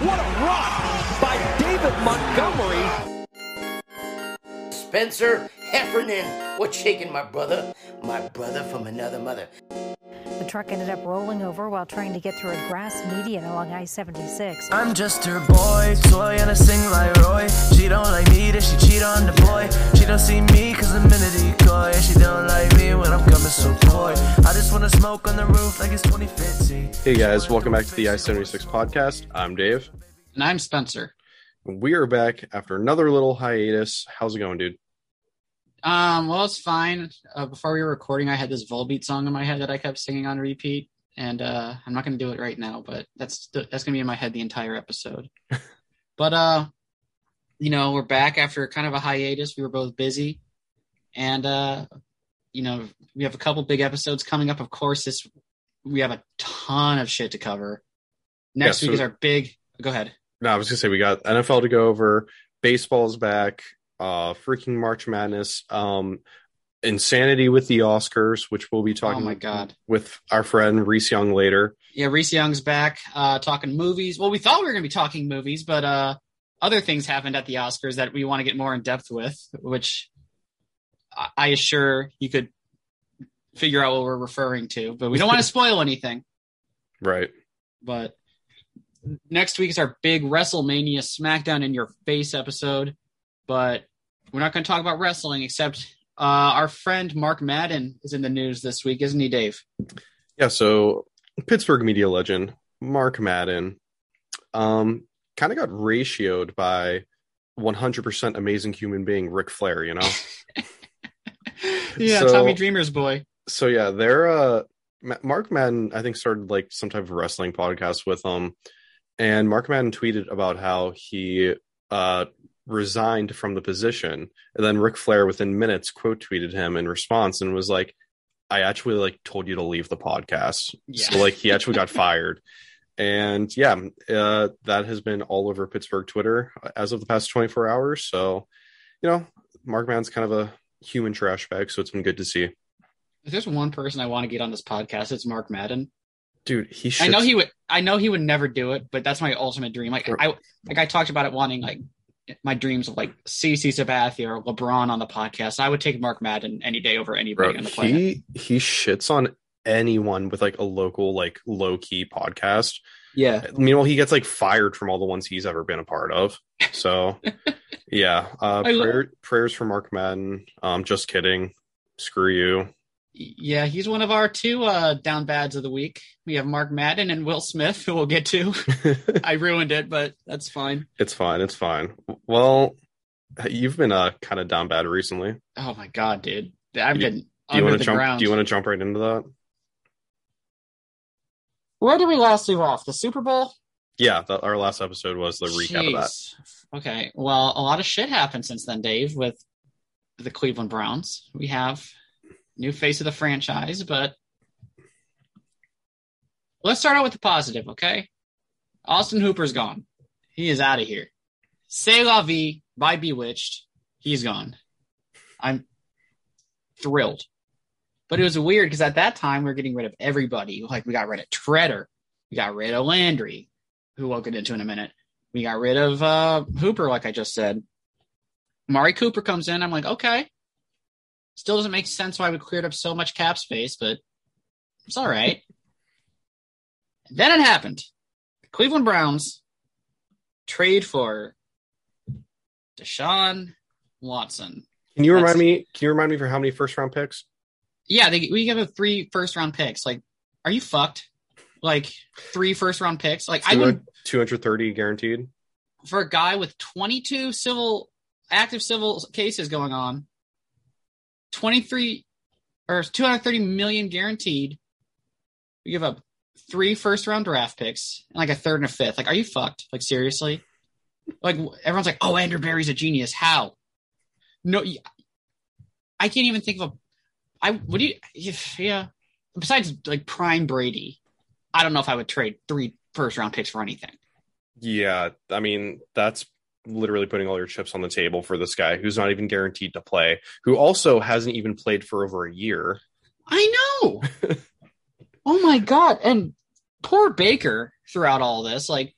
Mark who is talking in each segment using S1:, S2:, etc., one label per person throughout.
S1: What a rock by David Montgomery.
S2: Spencer Heffernan. What's shaking, my brother? My brother from another mother.
S3: The truck ended up rolling over while trying to get through a grass median along I 76.
S4: I'm just her boy, toy, and I sing like Roy. She don't like me, then she cheat on the boy. She don't see me, cause I'm in a decoy. She don't like me when I'm coming so coy. I just wanna smoke on the roof like it's 2015.
S5: Hey guys, welcome back to the I 76 podcast. I'm Dave.
S6: And I'm Spencer.
S5: We are back after another little hiatus. How's it going, dude?
S6: Um, well, it's fine. Uh, before we were recording, I had this Volbeat song in my head that I kept singing on repeat, and uh, I'm not going to do it right now, but that's that's going to be in my head the entire episode. but uh, you know, we're back after kind of a hiatus. We were both busy, and uh, you know, we have a couple big episodes coming up. Of course, this we have a ton of shit to cover. Next
S5: Yeah,
S6: week is our big. Go ahead.
S5: No, I was gonna say we got NFL to go over, baseball's back, uh freaking March Madness, um insanity with the Oscars, which we'll be talking
S6: oh my god.
S5: with our friend Reese Young later.
S6: Yeah, Reese Young's back uh, talking movies. Well, we thought we were going to be talking movies, but uh, other things happened at the Oscars that we want to get more in depth with, which I, I assure you could figure out what we're referring to. But we don't want to spoil anything.
S5: Right.
S6: But next week is our big WrestleMania SmackDown in Your Face episode. But we're not going to talk about wrestling, except uh, our friend Mark Madden is in the news this week, isn't he, Dave?
S5: Yeah, so Pittsburgh media legend Mark Madden um kind of got ratioed by 100% amazing human being Ric Flair, you know?
S6: yeah,
S5: So-
S6: Tommy Dreamer's boy.
S5: so yeah, they're uh Mark Madden I think started like some type of wrestling podcast with them and Mark Madden tweeted about how he uh resigned from the position and then Ric Flair within minutes quote tweeted him in response and was like I actually like told you to leave the podcast.
S6: Yeah.
S5: So like he actually got fired. And yeah, uh that has been all over Pittsburgh Twitter as of the past 24 hours. So, you know, Mark Madden's kind of a human trash bag, so it's been good to see.
S6: If there's one person I want to get on this podcast, it's Mark Madden.
S5: dude he
S6: I know he would. I know he would never do it, but that's my ultimate dream. Like I, like I talked about it wanting like my dreams of like CC Sabathia or LeBron on the podcast. I would take Mark Madden any day over anybody
S5: bro
S6: on the planet.
S5: he he shits on anyone with like a local like low key podcast.
S6: Yeah,
S5: meanwhile he gets like fired from all the ones he's ever been a part of. So yeah uh prayer, prayers for mark madden. Um just kidding. Screw you
S6: yeah, he's one of our two uh, down bads of the week. We have Mark Madden and Will Smith, who we'll get to. I ruined it, but that's fine.
S5: it's fine it's fine well you've been uh kind of down bad recently
S6: Oh my god, dude, I've
S5: You-
S6: been
S5: do you
S6: under
S5: want
S6: the
S5: to jump
S6: ground.
S5: do you want to jump right into that
S6: Where did we last leave off? The Super Bowl.
S5: yeah the, our last episode was the recap of that
S6: Okay. Well, a lot of shit happened since then, Dave, with the Cleveland Browns. We have new face of the franchise, but let's start out with the positive, okay? Austin Hooper's gone. He is out of here. Say la vie by B*Witched. He's gone. I'm thrilled. But it was weird because at that time we were getting rid of everybody. Like we got rid of Treader, we got rid of Landry, who we'll get into in a minute. We got rid of uh, Hooper, like I just said. Amari Cooper comes in. I'm like, okay. Still doesn't make sense why we cleared up so much cap space, but it's all right. then it happened. The Cleveland Browns trade for Deshaun Watson.
S5: can you remind me can you remind me for how many first round picks
S6: Yeah, they, we give him three first round picks. Like, are you fucked? Like three first round picks? Like I would
S5: 230 guaranteed
S6: for a guy with 22 civil active civil cases going on 23 or 230 million guaranteed. We give up three first round draft picks and like a third and a fifth. Like are you fucked? Like seriously? Like everyone's like oh andrew berry's a genius. How? No I can't even think of a i would you yeah. Besides like prime brady i don't know if i would trade three first round picks for anything.
S5: Yeah, I mean, that's literally putting all your chips on the table for this guy who's not even guaranteed to play, who also hasn't even played for over a year.
S6: I know. oh my god! And poor Baker throughout all this, like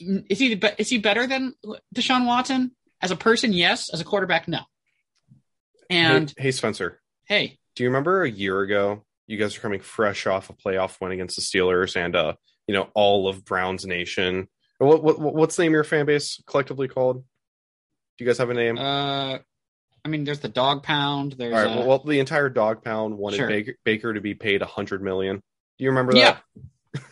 S6: is he is he better than Deshaun Watson as a person? Yes, as a quarterback, no. And
S5: hey, hey, Spencer,
S6: hey,
S5: do you remember a year ago? You guys are coming fresh off a playoff win against the Steelers, and uh, you know all of Browns Nation. What, what what's the name of your fan base collectively called? Do you guys have a name?
S6: uh, I mean, there's the dog pound. There's
S5: All right.
S6: uh,
S5: Well, the entire dog pound wanted
S6: Sure.
S5: Baker, Baker to be paid a hundred million. Do you remember that?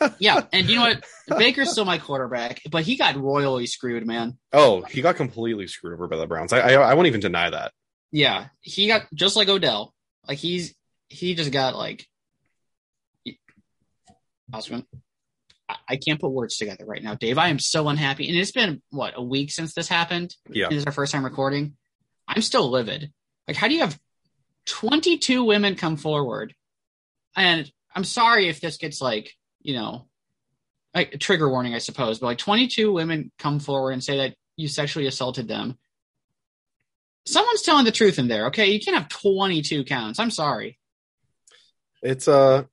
S6: yeah. yeah, And you know what? Baker's still my quarterback, but he got royally screwed, man.
S5: Oh, he got completely screwed over by the Browns. I I, I won't even deny that.
S6: Yeah, he got just like Odell. Like he's he just got like. I, I can't put words together right now, Dave. I am so unhappy, and it's been what a week since this happened.
S5: Yeah.
S6: This is our first time recording. I'm still livid. Like, how do you have 22 women come forward? And I'm sorry if this gets like, you know, like a trigger warning, I suppose, but like 22 women come forward and say that you sexually assaulted them. Someone's telling the truth in there, okay? You can't have 22 counts. I'm sorry.
S5: It's uh,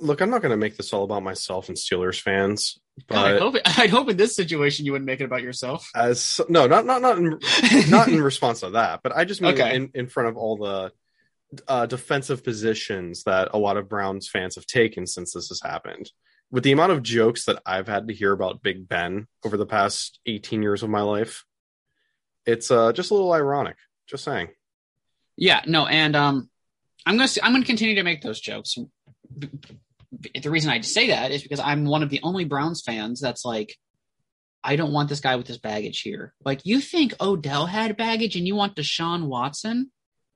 S5: look, I'm not going to make this all about myself and Steelers fans,
S6: God, I
S5: but
S6: hope I'd hope in this situation you wouldn't make it about yourself.
S5: as no, not not not in, not in response to that, but I just mean
S6: Okay.
S5: in in front of all the uh, defensive positions that a lot of Browns fans have taken since this has happened. With the amount of jokes that I've had to hear about Big Ben over the past 18 years of my life, it's uh, just a little ironic. Just saying.
S6: Yeah, no, and um, I'm gonna I'm gonna continue to make those jokes. The reason I say that is because I'm one of the only Browns fans that's like, I don't want this guy with his baggage here. Like, you think Odell had baggage, and you want Deshaun Watson?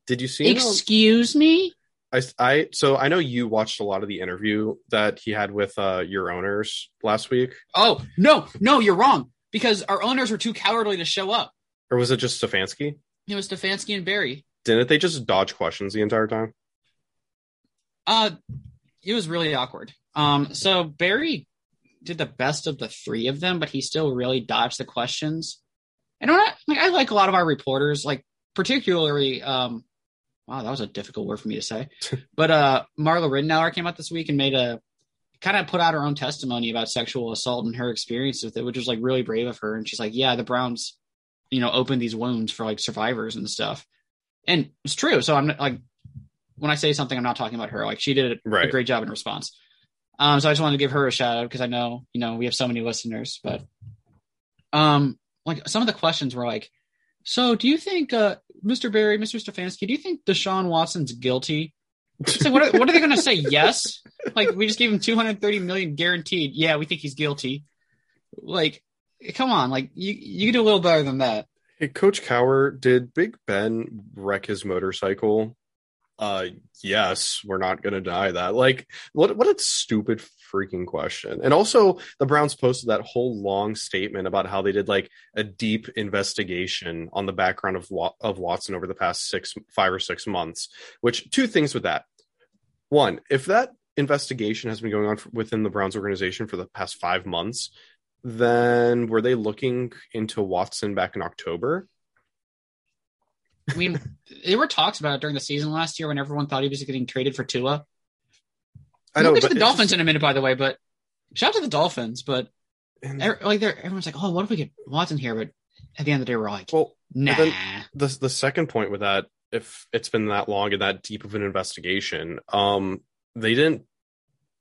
S5: Did you see? him
S6: Excuse me.
S5: I, I so I know you watched a lot of the interview that he had with uh, your owners last week,
S6: Oh no, no, you're wrong. Because our owners were too cowardly to show up.
S5: or was it just Stefanski?
S6: It was Stefanski and Berry.
S5: Didn't they just dodge questions the entire time?
S6: Uh, it was really awkward. Um, so Berry did the best of the three of them, but he still really dodged the questions. And I'm not, like, I like a lot of our reporters, like particularly, um, wow, that was a difficult word for me to say. but uh, Marla Ridenour came out this week and made a kind of put out her own testimony about sexual assault and her experience with it, which was like really brave of her. And she's like, yeah, the Browns, you know, opened these wounds for like survivors and stuff. And it's true. So I'm like, when I say something, I'm not talking about her. Like she did a
S5: Right.
S6: great job in response. Um, so I just wanted to give her a shout out because I know, you know, we have so many listeners, but um, like some of the questions were like, so do you think, uh, Mr. Berry, Mr. Stefanski, do you think Deshaun Watson's guilty? Like, what are, what are they going to say? Yes. Like we just gave him 230 million guaranteed. Yeah, we think he's guilty. Like, come on. Like you, you can do a little better than that.
S5: Hey, Coach Cowher, did Big Ben wreck his motorcycle? Uh, yes, we're not gonna deny that. Like, what what a stupid freaking question. And also, the Browns posted that whole long statement about how they did like a deep investigation on the background of of Watson over the past six, five or six months. Which two things with that. One, if that investigation has been going on within the Browns organization for the past five months, then were they looking into Watson back in October?
S6: I mean, there were talks about it during the season last year when everyone thought he was getting traded for Tua.
S5: I know,
S6: we'll get to the Dolphins
S5: just-
S6: in a minute, by the way. But shout out to the Dolphins. But
S5: and-
S6: er- like, everyone's like, "Oh, what if we get Watson here?" But at the end of the day, we're like,
S5: well,
S6: "Nah."
S5: the the second point with that, if it's been that long and that deep of an investigation, um, they didn't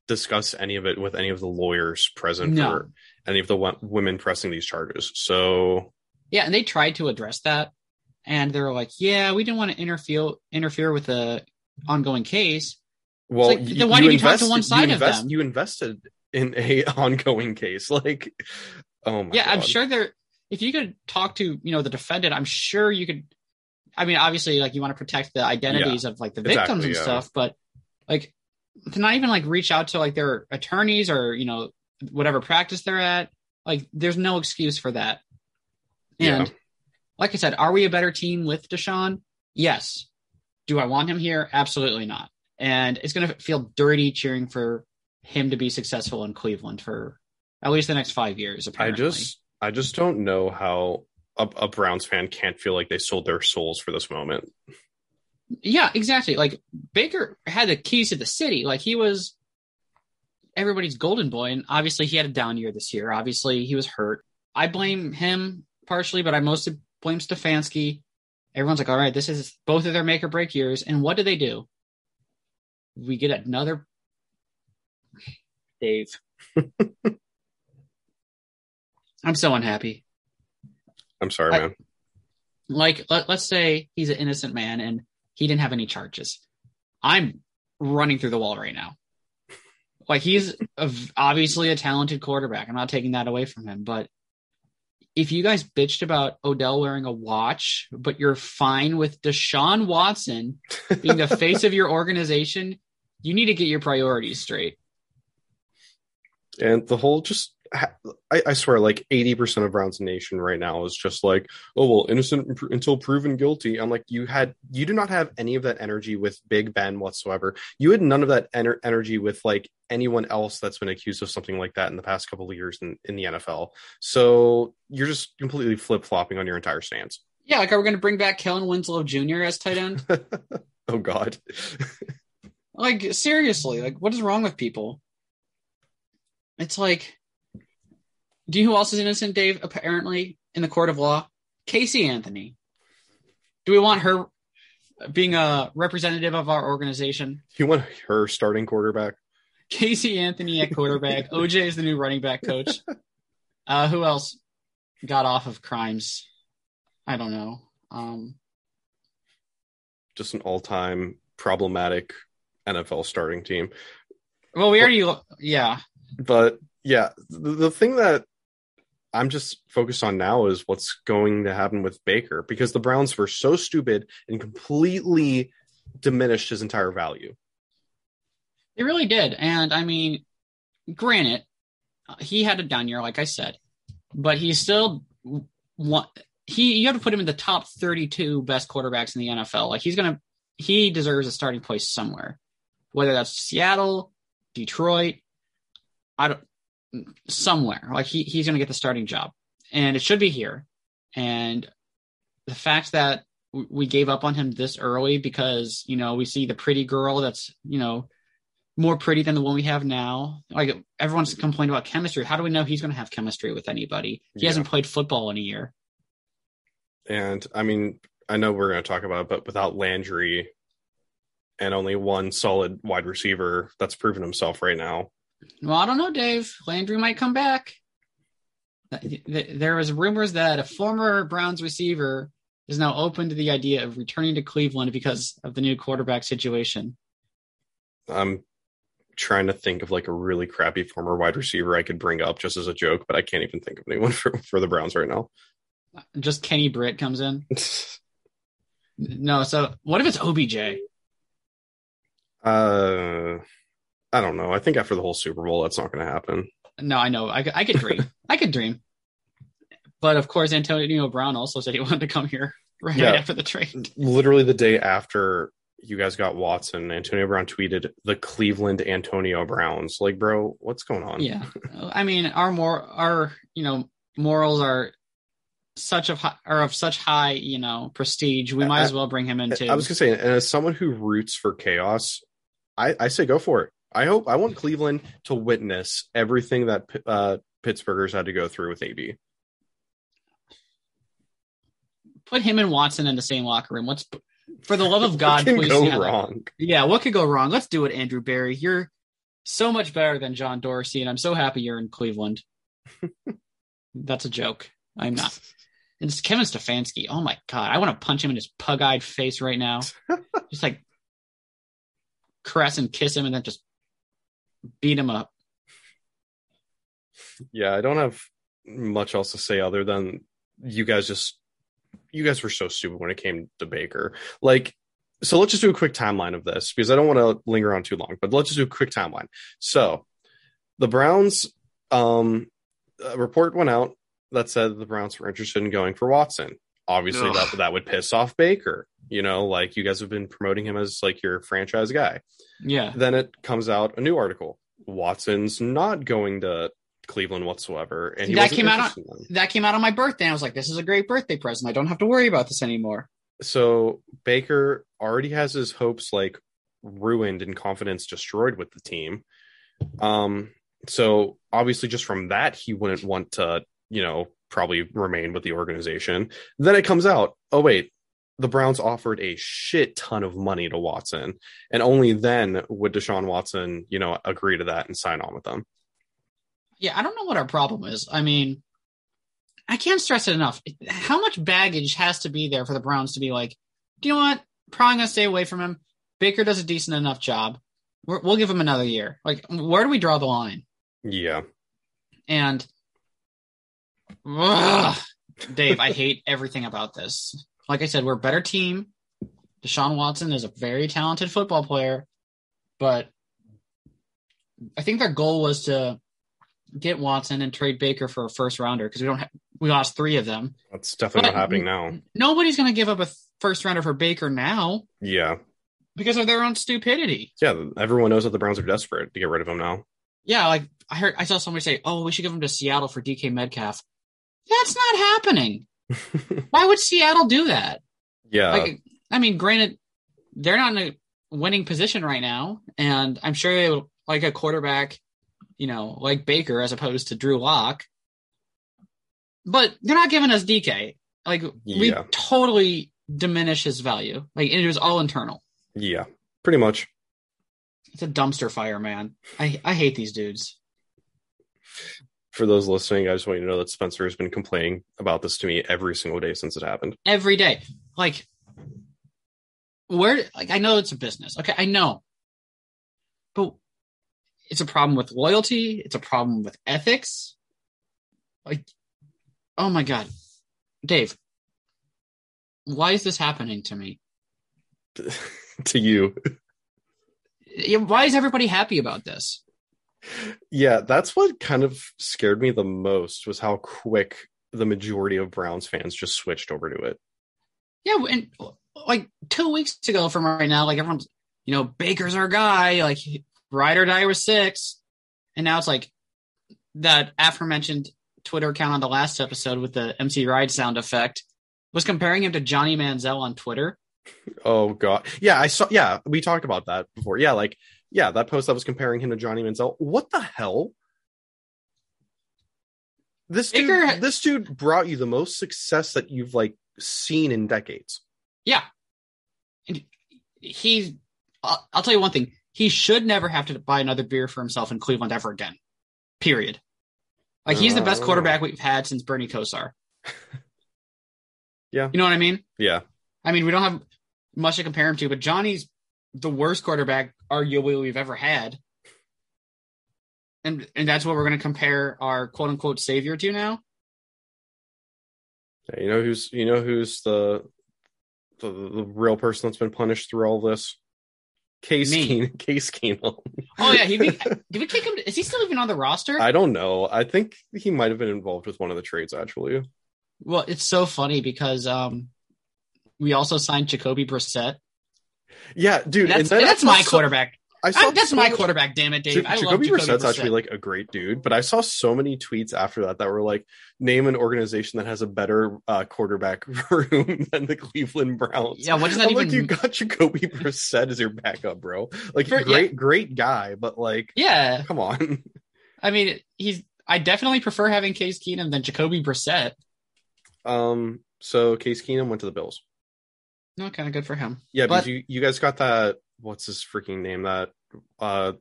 S5: discuss any of it with any of the lawyers present
S6: No.
S5: for any of the wo- women pressing these charges. So
S6: yeah, and they tried to address that, and they're like, "Yeah, we didn't want to interfere interfere with the ongoing case."
S5: well,
S6: like, then why did you talk to one side
S5: you
S6: of them?
S5: You invested in a ongoing case, like oh my
S6: yeah, I'm
S5: God.
S6: sure there. If you could talk to you know the defendant, I'm sure you could. I mean, obviously, like you want to protect the identities of like the victims
S5: Exactly,
S6: and
S5: yeah.
S6: stuff, but like to not even like reach out to like their attorneys or you know whatever practice they're at, like there's no excuse for that. And
S5: Yeah.
S6: Like I said, are we a better team with Deshaun? Yes. Do I want him here? Absolutely not. And it's going to feel dirty cheering for him to be successful in Cleveland for at least the next five years. Apparently, I
S5: just I just don't know how a, a Browns fan can't feel like they sold their souls for this moment.
S6: Yeah, exactly. Like Baker had the keys to the city. Like he was everybody's golden boy, and obviously he had a down year this year. Obviously he was hurt, I blame him partially, but I mostly blame Stefanski. Everyone's like, all right, this is both of their make or break years. And what do they do? We get another Dave. I'm so unhappy.
S5: I'm sorry,
S6: I-
S5: man.
S6: Like, let, let's say he's an innocent man and he didn't have any charges. I'm running through the wall right now. Like, he's a, obviously a talented quarterback. I'm not taking that away from him. But if you guys bitched about Odell wearing a watch, but you're fine with Deshaun Watson being the face of your organization, you need to get your priorities straight.
S5: And the whole just, I, I swear, like 80% of Browns Nation right now is just like, oh, well, innocent until proven guilty. I'm like, you had, you do not have any of that energy with Big Ben whatsoever. You had none of that ener- energy with like anyone else that's been accused of something like that in the past couple of years in, in the NFL. So you're just completely flip flopping on your entire stance.
S6: Yeah, like, are we going to bring back Kellen Winslow Jr. as tight end?
S5: oh, God.
S6: Like seriously, like what is wrong with people? It's like, do you know who else is innocent, Dave? Apparently, in the court of law, Casey Anthony. Do we want her being a representative of our organization?
S5: Do you want her starting quarterback?
S6: Casey Anthony at quarterback. OJ is the new running back coach. Uh, who else got off of crimes? I don't know. Um,
S5: Just an all time problematic NFL starting team.
S6: well, we already, yeah,
S5: but yeah, the, the thing that I'm just focused on now is what's going to happen with Baker because the Browns were so stupid and completely diminished his entire value.
S6: It really did. And I mean, granted, he had a down year, like I said, but he's still. He you have to put him in the top 32 best quarterbacks in the NFL. Like he's gonna, he deserves a starting place somewhere, whether that's Seattle, Detroit, I don't, somewhere. Like he he's gonna get the starting job, and it should be here. And the fact that we gave up on him this early because you know we see the pretty girl that's you know more pretty than the one we have now. Like everyone's complained about chemistry. How do we know he's going to have chemistry with anybody? He
S5: Yeah.
S6: hasn't played football in a year.
S5: And I mean, I know we're going to talk about it, but without Landry and only one solid wide receiver that's proven himself right now.
S6: Well, I don't know, Dave. Landry might come back. Th- There was rumors that a former Browns receiver is now open to the idea of returning to Cleveland because of the new quarterback situation.
S5: I'm trying to think of like a really crappy former wide receiver I could bring up just as a joke, but I can't even think of anyone for, for the Browns right now.
S6: Just Kenny Britt comes in. No, so what if it's OBJ?
S5: Uh, I don't know. I think after the whole Super Bowl, that's not going to happen.
S6: No, I know. I, I could dream. I could dream. But of course, Antonio Brown also said he wanted to come here right
S5: Yeah.
S6: after the trade.
S5: Literally the day after you guys got Watson, Antonio Brown tweeted the Cleveland Antonio Browns. Like, bro, what's going on?
S6: Yeah, I mean, our more our you know morals are such of hi- are of such high you know prestige. We might
S5: I-
S6: as well bring him into.
S5: I was gonna say, and as someone who roots for chaos, I, I say go for it. I hope I want Cleveland to witness everything that uh, Pittsburghers had to go through with AB.
S6: put him and Watson in the same locker room. Let's, for the love of God, please.
S5: go
S6: that-
S5: wrong?
S6: Yeah, what could go wrong? Let's do it, Andrew Berry. You're so much better than John Dorsey, and I'm so happy you're in Cleveland. That's a joke. I'm not. And it's Kevin Stefanski. Oh my god, I want to punch him in his pug-eyed face right now. just like caress and kiss him, and then just beat him up.
S5: Yeah, I don't have much else to say other than you guys just you guys were so stupid when it came to Baker. Like, so let's just do a quick timeline of this because I don't want to linger on too long, but let's just do a quick timeline. So the Browns um a report went out that said the Browns were interested in going for Watson. Obviously
S6: Ugh.
S5: that that would piss off Baker. You know, like you guys have been promoting him as like your franchise guy.
S6: Yeah,
S5: Then it comes out a new article. Watson's not going to Cleveland whatsoever, and
S6: That came out on-
S5: interested in them.
S6: that came out on my birthday. I was like, this is a great birthday present. I don't have to worry about this anymore.
S5: So Baker already has his hopes like ruined and confidence destroyed with the team. Um, so obviously, just from that, he wouldn't want to, you know, probably remain with the organization. Then it comes out, oh wait, the Browns offered a shit ton of money to Watson, and only then would Deshaun Watson, you know, agree to that and sign on with them.
S6: Yeah, I don't know what our problem is. I mean, I can't stress it enough. How much baggage has to be there for the Browns to be like, do you know what? Probably gonna stay away from him. Baker does a decent enough job. We're, we'll give him another year. Like, where do we draw the line?
S5: Yeah.
S6: And ugh, Dave, I hate everything about this. Like I said, we're a better team. Deshaun Watson is a very talented football player, but I think their goal was to get Watson and trade Baker for a first rounder because we don't have, we lost three of them.
S5: That's definitely
S6: But-
S5: not happening now.
S6: Nobody's going to give up a first rounder for Baker now
S5: Yeah.
S6: because of their own stupidity.
S5: Yeah. Everyone knows that the Browns are desperate to get rid of him now.
S6: Yeah, like I heard, I saw somebody say, "Oh, we should give him to Seattle for DK Metcalf." That's not happening. Why would Seattle do that?
S5: yeah.
S6: like I mean, granted, they're not in a winning position right now, and I'm sure they would like a quarterback, you know, like Baker as opposed to Drew Lock. But they're not giving us DK. Like we totally diminish his value. Like it was all internal.
S5: yeah. Pretty much.
S6: It's a dumpster fire, man. I I hate these dudes.
S5: For those listening, I just want you to know that Spencer has been complaining about this to me every single day since it happened.
S6: every day. Like, where? Like, I know it's a business. Okay, I know, but it's a problem with loyalty. It's a problem with ethics. Like, oh my god, Dave, why is this happening to me?
S5: to you.
S6: Why is everybody happy about this?
S5: Yeah, that's what kind of scared me the most was how quick the majority of Browns fans just switched over to it.
S6: Yeah, and like two weeks ago from right now, like everyone's, you know, Baker's our guy, like ride or die was six. And now it's like that aforementioned Twitter account on the last episode with the MC Ride sound effect was comparing him to Johnny Manziel on Twitter.
S5: Oh god. Yeah, I saw yeah, we talked about that before. Yeah, like yeah, that post that was comparing him to Johnny Manziel. What the hell? This dude, this dude brought you the most success that you've like seen in decades.
S6: Yeah. And he's, I'll, I'll tell you one thing. He should never have to buy another beer for himself in Cleveland ever again. Period. Like he's the best
S5: Oh.
S6: quarterback we've had since Bernie Kosar.
S5: Yeah.
S6: You know what I mean?
S5: Yeah.
S6: I mean, we don't have much to compare him to, but Johnny's the worst quarterback arguably we've ever had. And and that's what we're going to compare our quote unquote savior to now.
S5: Yeah, You know who's you know who's the the, the real person that's been punished through all this? Case
S6: Me.
S5: Keenum. Case Keenum.
S6: Oh yeah, he be, did we kick him? Is he still even on the roster?
S5: I don't know. I think he might have been involved with one of the trades actually.
S6: well, it's so funny because um, we also signed Jacoby Brissett.
S5: Yeah, dude.
S6: That's,
S5: and
S6: that's my
S5: so-
S6: quarterback.
S5: I saw
S6: I, that's
S5: so
S6: my
S5: much-
S6: quarterback. Damn it, Dave.
S5: Ja-
S6: I love
S5: Jacoby
S6: Jacoby
S5: Brissett's
S6: Brissett.
S5: actually like a great dude, but I saw so many tweets after that that were like, name an organization that has a better uh, quarterback room than the Cleveland Browns.
S6: Yeah, what does that
S5: I'm
S6: even?
S5: like, you got Jacoby Brissett as your backup, bro. Like,
S6: For-
S5: great, great guy, but like,
S6: yeah,
S5: come on.
S6: I mean, he's. I definitely prefer having Case Keenum than Jacoby Brissett.
S5: Um, so Case Keenum went to the Bills.
S6: No, kind of good for him.
S5: Yeah,
S6: But-
S5: because you, you guys got that. What's his freaking name? That uh,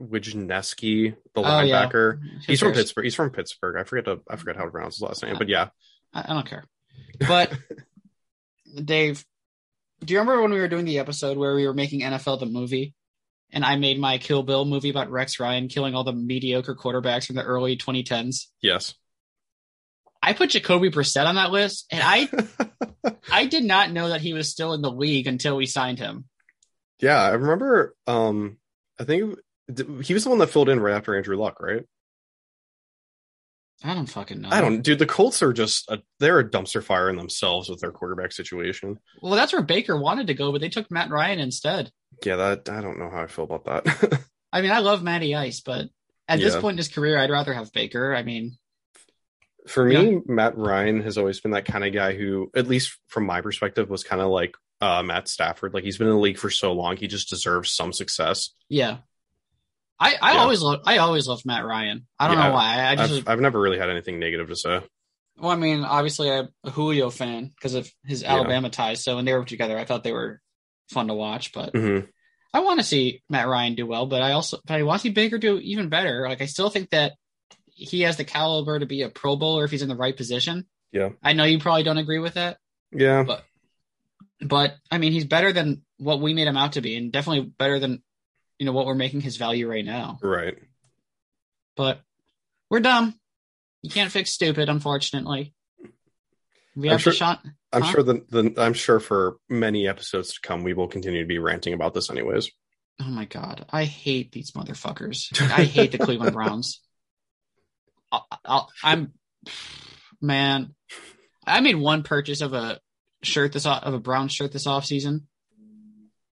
S5: Wijneski, the
S6: Oh, yeah.
S5: linebacker.
S6: Who
S5: He's from? Pittsburgh. He's from Pittsburgh. I forget to I forget how to pronounce his last name, but yeah.
S6: I, I don't care. But Dave, do you remember when we were doing the episode where we were making NFL the movie, and I made my Kill Bill movie about Rex Ryan killing all the mediocre quarterbacks from the early 2010s?
S5: Yes.
S6: I put Jacoby Brissett on that list, and I I did not know that he was still in the league until we signed him.
S5: Yeah, I remember. Um, I think he was the one that filled in right after Andrew Luck, right?
S6: I don't fucking know.
S5: I don't, dude. The Colts are just a, they're a dumpster fire in themselves with their quarterback situation.
S6: Well, that's where Baker wanted to go, but they took Matt Ryan instead.
S5: Yeah, that I don't know how I feel about that.
S6: I mean, I love Matty Ice, but at this point in his career, I'd rather have Baker. I mean,
S5: For me, Matt Ryan has always been that kind of guy who, at least from my perspective, was kind of like uh, Matt Stafford. Like he's been in the league for so long, he just deserves some success.
S6: yeah. I, I
S5: Yeah.
S6: always love I always loved Matt Ryan. I don't
S5: Yeah,
S6: know why. I just
S5: I've I've never really had anything negative to say.
S6: Well, I mean, obviously I'm a Julio fan because of his
S5: Yeah.
S6: Alabama ties. So when they were together, I thought they were fun to watch. But
S5: hmm
S6: I want to see Matt Ryan do well. But I also, but I want to see Baker do even better. Like I still think that he has the caliber to be a Pro Bowler if he's in the right position.
S5: Yeah.
S6: I know you probably don't agree with that,
S5: Yeah.
S6: But- but I mean, he's better than what we made him out to be, and definitely better than you know what we're making his value right now.
S5: Right.
S6: But we're dumb. You can't fix stupid, unfortunately. We
S5: I'm
S6: have
S5: sure-
S6: Deshaun.
S5: I'm sure the, the I'm sure for many episodes to come, we will continue to be ranting about this anyways.
S6: Oh my god, I hate these motherfuckers. I hate the Cleveland Browns. I, I, I'm, man. I made one purchase of a shirt this off, of a brown shirt this off season,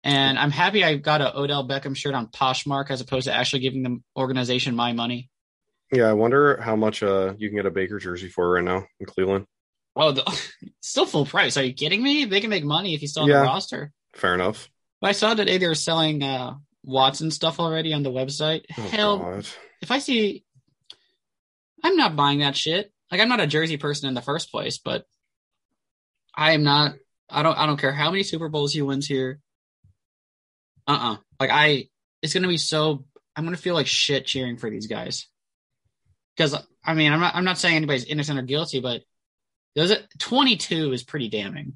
S6: and I'm happy I got a Odell Beckham shirt on Poshmark as opposed to actually giving the organization my money.
S5: Yeah, I wonder how much uh you can get a Baker jersey for right now in Cleveland.
S6: Oh, the, still full price. Are you kidding me? They can make money if he's still on
S5: Yeah.
S6: the roster.
S5: Fair enough.
S6: But I saw today they were selling uh, Watson stuff already on the website.
S5: Oh,
S6: Hell,
S5: God.
S6: if I see, I'm not buying that shit. Like I'm not a jersey person in the first place, but I am not. I don't. I don't care how many Super Bowls he wins here. Uh uh Like I, it's gonna be so. I'm gonna feel like shit cheering for these guys. Because I mean, I'm not. I'm not saying anybody's innocent or guilty, but does it? 22 is pretty damning.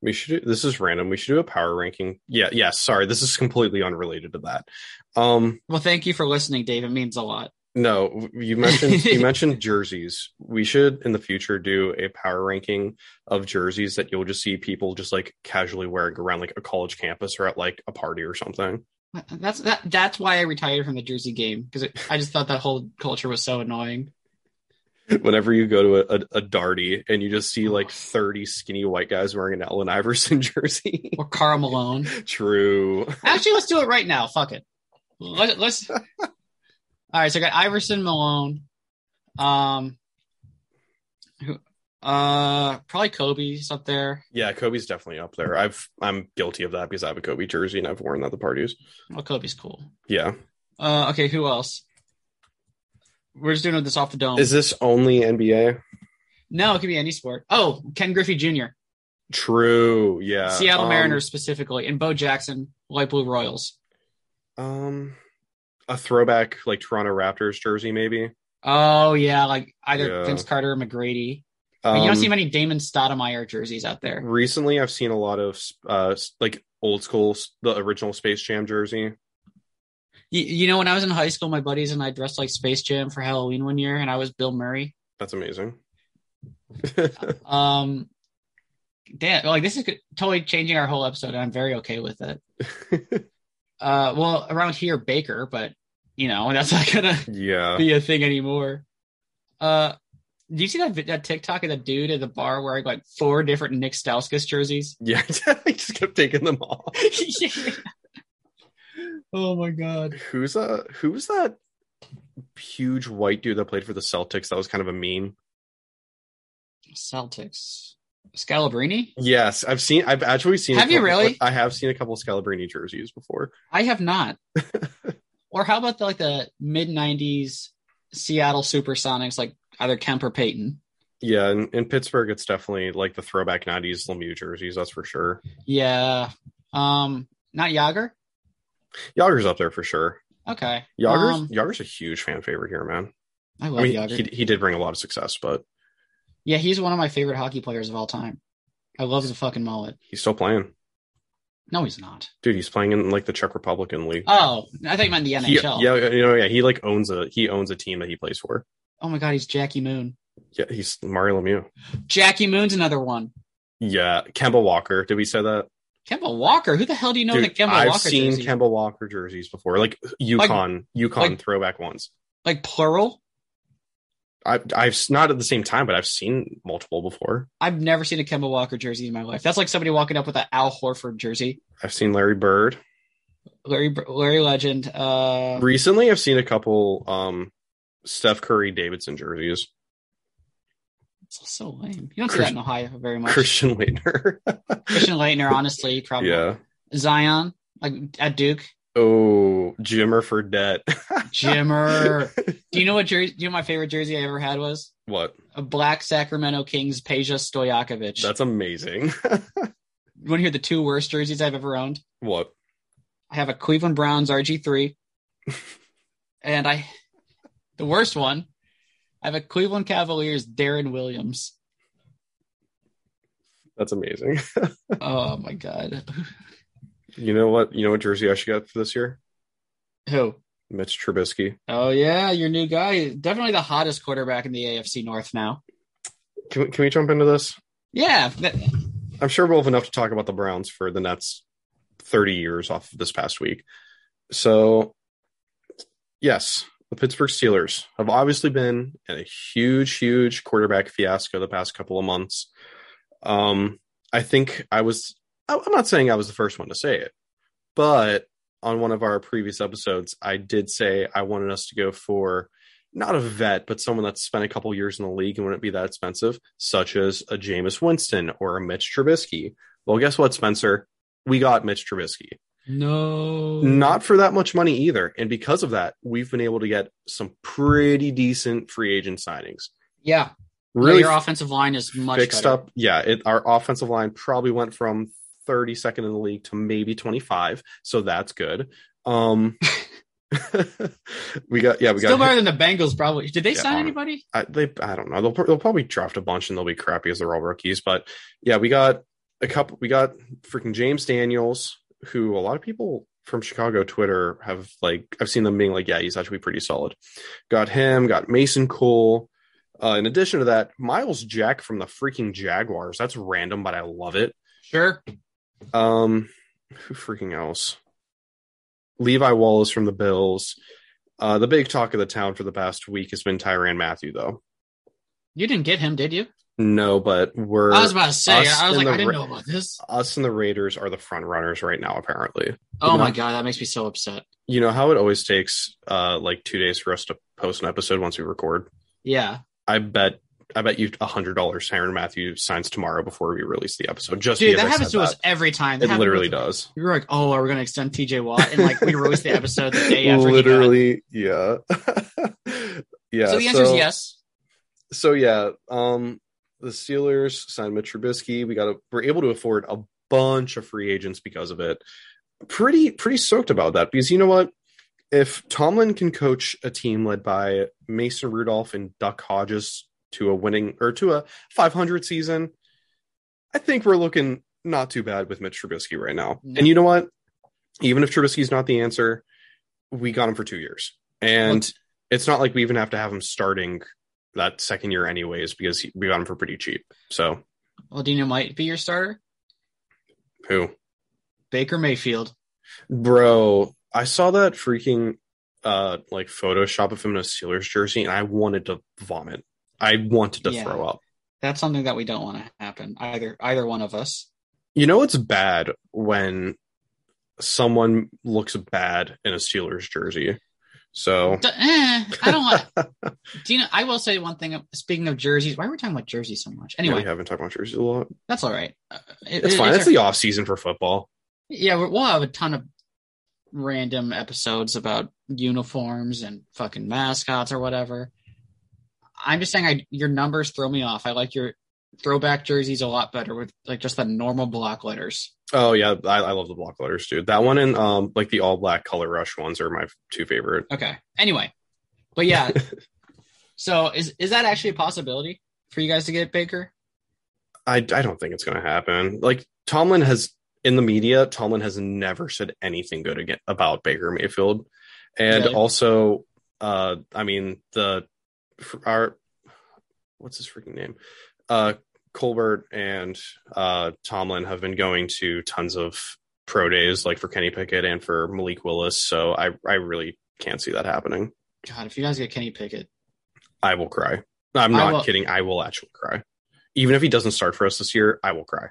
S5: We should. Do, this is random. We should do a power ranking. Yeah. Yeah. Sorry, this is completely unrelated to that. Um.
S6: Well, thank you for listening, Dave. It means a lot.
S5: No, you mentioned you mentioned jerseys. We should in the future do a power ranking of jerseys that you'll just see people just like casually wearing around like a college campus or at like a party or something.
S6: Uh, uh, that's that. That's why I retired from the jersey game because I just thought that whole culture was so annoying.
S5: Whenever you go to a, a, a darty and you just see oh. like thirty skinny white guys wearing an Allen Iverson jersey.
S6: Or Karl Malone.
S5: True.
S6: Actually, let's do it right now. Fuck it. Let, let's. All right, so I got Iverson, Malone, um, who, uh, probably Kobe's up there.
S5: Yeah, Kobe's definitely up there. I've I'm guilty of that because I have a Kobe jersey and I've worn that at the parties.
S6: Well, Kobe's cool.
S5: Yeah.
S6: Uh, okay, who else? We're just doing this off the dome.
S5: Is this only NBA?
S6: no, it could be any sport. Oh, Ken Griffey Jr.,
S5: True. Yeah.
S6: Seattle
S5: Um,
S6: Mariners specifically, and Bo Jackson, Light Blue Royals.
S5: Um, a throwback like Toronto Raptors jersey, maybe.
S6: Oh yeah, like either
S5: Yeah.
S6: Vince Carter or McGrady.
S5: Um,
S6: you don't see many Damon Stoudemire jerseys out there.
S5: recently, I've seen a lot of uh like old school, the original Space Jam jersey.
S6: You, you know, when I was in high school, my buddies and I dressed like Space Jam for Halloween one year, and I was Bill Murray.
S5: That's amazing.
S6: Um, damn, like this is good- totally changing our whole episode, and I'm very okay with it. Uh, well, around here, Baker, but you know and that's not gonna
S5: yeah.
S6: be a thing anymore. Uh, do you see that that TikTok of the dude at the bar wearing like four different Nick Stauskas jerseys?
S5: Yeah. I just kept taking them off.
S6: Oh my god.
S5: Who's uh who's that huge white dude that played for the Celtics that was kind of a meme?
S6: Celtics. Scalabrine?
S5: Yes, I've seen I've actually seen a
S6: Have you really?
S5: I have seen a couple of Scalabrine jerseys before.
S6: I have not. Or how about the, like the mid '90s Seattle SuperSonics, like either Kemp or Peyton?
S5: Yeah, in, in Pittsburgh it's definitely like the throwback 90s Lemieux jerseys, that's for sure.
S6: Yeah. Um, not Jagr.
S5: Jagr's up there for sure.
S6: Okay.
S5: Jagr's
S6: Um,
S5: Jagr's a huge fan favorite here, man.
S6: I love
S5: I mean,
S6: Jagr.
S5: he he did bring a lot of success, but
S6: yeah, he's one of my favorite hockey players of all time. I love his fucking mullet.
S5: he's still playing.
S6: No, he's not.
S5: Dude, he's playing in like the Czech Republican league.
S6: Oh, I you meant the
S5: He-
S6: NHL.
S5: yeah, you know, yeah, he like owns a he owns a team that he plays for.
S6: Oh my god, he's Jackie Moon.
S5: Yeah, he's Mario Lemieux.
S6: Jackie Moon's another one.
S5: Yeah, Kemba Walker. Did we say that?
S6: Kemba Walker. Who the hell do you know
S5: Dude,
S6: the Kemba
S5: I've
S6: Walker
S5: seen
S6: jersey?
S5: Kemba Walker jerseys before, like UConn, UConn
S6: like-
S5: throwback ones.
S6: like plural?
S5: I've I've not at the same time, but I've seen multiple before.
S6: I've never seen a Kemba Walker jersey in my life. That's like somebody walking up with an Al Horford jersey.
S5: I've seen Larry Bird.
S6: Larry Larry Legend. Uh,
S5: Recently, I've seen a couple um Steph Curry Davidson jerseys.
S6: it's so lame. You don't see that in Ohio very much.
S5: Christian Laettner.
S6: Christian Laettner, honestly, probably.
S5: yeah.
S6: Zion, like at Duke.
S5: Oh, Jimmer Fredette.
S6: Jimmer. Do you know what jersey? Do you know my favorite jersey I ever had was
S5: what?
S6: a black Sacramento Kings Peja Stojakovic.
S5: That's amazing.
S6: you want to hear the two worst jerseys I've ever owned?
S5: what?
S6: I have a Cleveland Browns RG3, and I, the worst one, I have a Cleveland Cavaliers Deron Williams.
S5: That's amazing.
S6: Oh my god,
S5: you know what? You know what jersey I should get for this year?
S6: who?
S5: Mitch Trubisky.
S6: Oh yeah, your new guy, definitely the hottest quarterback in the AFC North now.
S5: Can we, can we jump into this?
S6: Yeah,
S5: I'm sure we'll have enough to talk about the Browns for the Nets 30 years off of this past week. So, yes, the Pittsburgh Steelers have obviously been in a huge, huge quarterback fiasco the past couple of months. Um, I think I was, I'm not saying I was the first one to say it, but on one of our previous episodes, I did say I wanted us to go for not a vet, but someone that's spent a couple years in the league and wouldn't be that expensive, such as a Jameis Winston or a Mitch Trubisky. Well, guess what, Spencer? We got Mitch Trubisky.
S6: no,
S5: Not for that much money either. And because of that, we've been able to get some pretty decent free agent signings.
S6: yeah,
S5: Really
S6: your offensive line is much
S5: fixed
S6: better.
S5: up. Yeah, it, our offensive line probably went from 32nd in the league to maybe 25. So that's good. Um, we got, yeah, we
S6: Still
S5: got, still
S6: better than the Bengals, probably. Did they
S5: Yeah,
S6: sign
S5: um,
S6: anybody?
S5: I, they, I don't know. They'll, they'll probably draft a bunch and they'll be crappy as they're all rookies. But yeah, we got a couple. We got freaking James Daniels, who a lot of people from Chicago Twitter have like. I've seen them being like, yeah, he's actually pretty solid. Got him. Got Mason Cole. Uh, in addition to that, Myles Jack from the freaking Jaguars. That's random, but I love it.
S6: Sure.
S5: Um, who freaking else? Levi Wallace from the Bills. Uh, the big talk of the town for the past week has been Tyrann Mathieu, though.
S6: You didn't get him, did you?
S5: No, but we're
S6: I was about to say. I was like, I didn't
S5: Ra-
S6: know about this.
S5: us and the Raiders are the front runners right now, apparently.
S6: Oh
S5: You
S6: my
S5: know?
S6: god, that makes me so upset.
S5: You know how it always takes uh like two days for us to post an episode once we record?
S6: Yeah,
S5: I bet I bet you a hundred dollars Tyrann Mathieu signs tomorrow before we release the episode. Just
S6: dude, that happens
S5: said
S6: to us every time. That
S5: It literally
S6: with-
S5: does.
S6: We were like, oh, are we going to extend TJ Watt? And like, we release the episode the day after. he
S5: literally, yeah. yeah.
S6: So the answer is yes.
S5: so yeah, um, the Steelers signed Mitch Trubisky. We got a, we're able to afford a bunch of free agents because of it. Pretty pretty stoked about that because you know what? If Tomlin can coach a team led by Mason Rudolph and Duck Hodges to a winning or to a 500 season, I think we're looking not too bad with Mitch Trubisky right now.
S6: No.
S5: And you know what? Even if Trubisky's not the answer, we got him for two years, and it's not like we even have to have him starting that second year anyways because we got him for pretty cheap. So
S6: Well, Dino might be your starter.
S5: who,
S6: Baker Mayfield.
S5: bro? I saw that freaking uh like Photoshop of him in a Steelers jersey, and I wanted to vomit. I wanted to
S6: Yeah.
S5: throw up.
S6: That's something that we don't want to happen. Either either one of us.
S5: You know it's bad when someone looks bad in a Steelers jersey. So
S6: D- eh, I don't want. Dino, I will say one thing. Speaking of jerseys, why are we talking about jerseys so much?
S5: anyway,
S6: Anyway,
S5: we haven't talked about jerseys a lot.
S6: that's all right. Uh, it-
S5: It's fine.
S6: it's
S5: It's
S6: our-
S5: the off season for football.
S6: Yeah, we'll have a ton of random episodes about uniforms and fucking mascots or whatever. I'm just saying, I your numbers throw me off. I like your throwback jerseys a lot better with like just the normal block letters.
S5: Oh yeah, I, I love the block letters, too. That one and um like the all black color rush ones are my two favorite.
S6: Okay. Anyway, but yeah. so is is that actually a possibility for you guys to get Baker?
S5: I I don't think it's gonna happen. Like Tomlin has in the media, Tomlin has never said anything good again about Baker Mayfield, and also, uh, I mean the our what's his freaking name, uh, Colbert and uh Tomlin have been going to tons of pro days, like for Kenny Pickett and for Malik Willis. So I I really can't see that happening.
S6: God, if you guys get Kenny Pickett,
S5: I will cry. I'm
S6: I
S5: not
S6: will-
S5: kidding. I will actually cry. Even if he doesn't start for us this year, I will cry.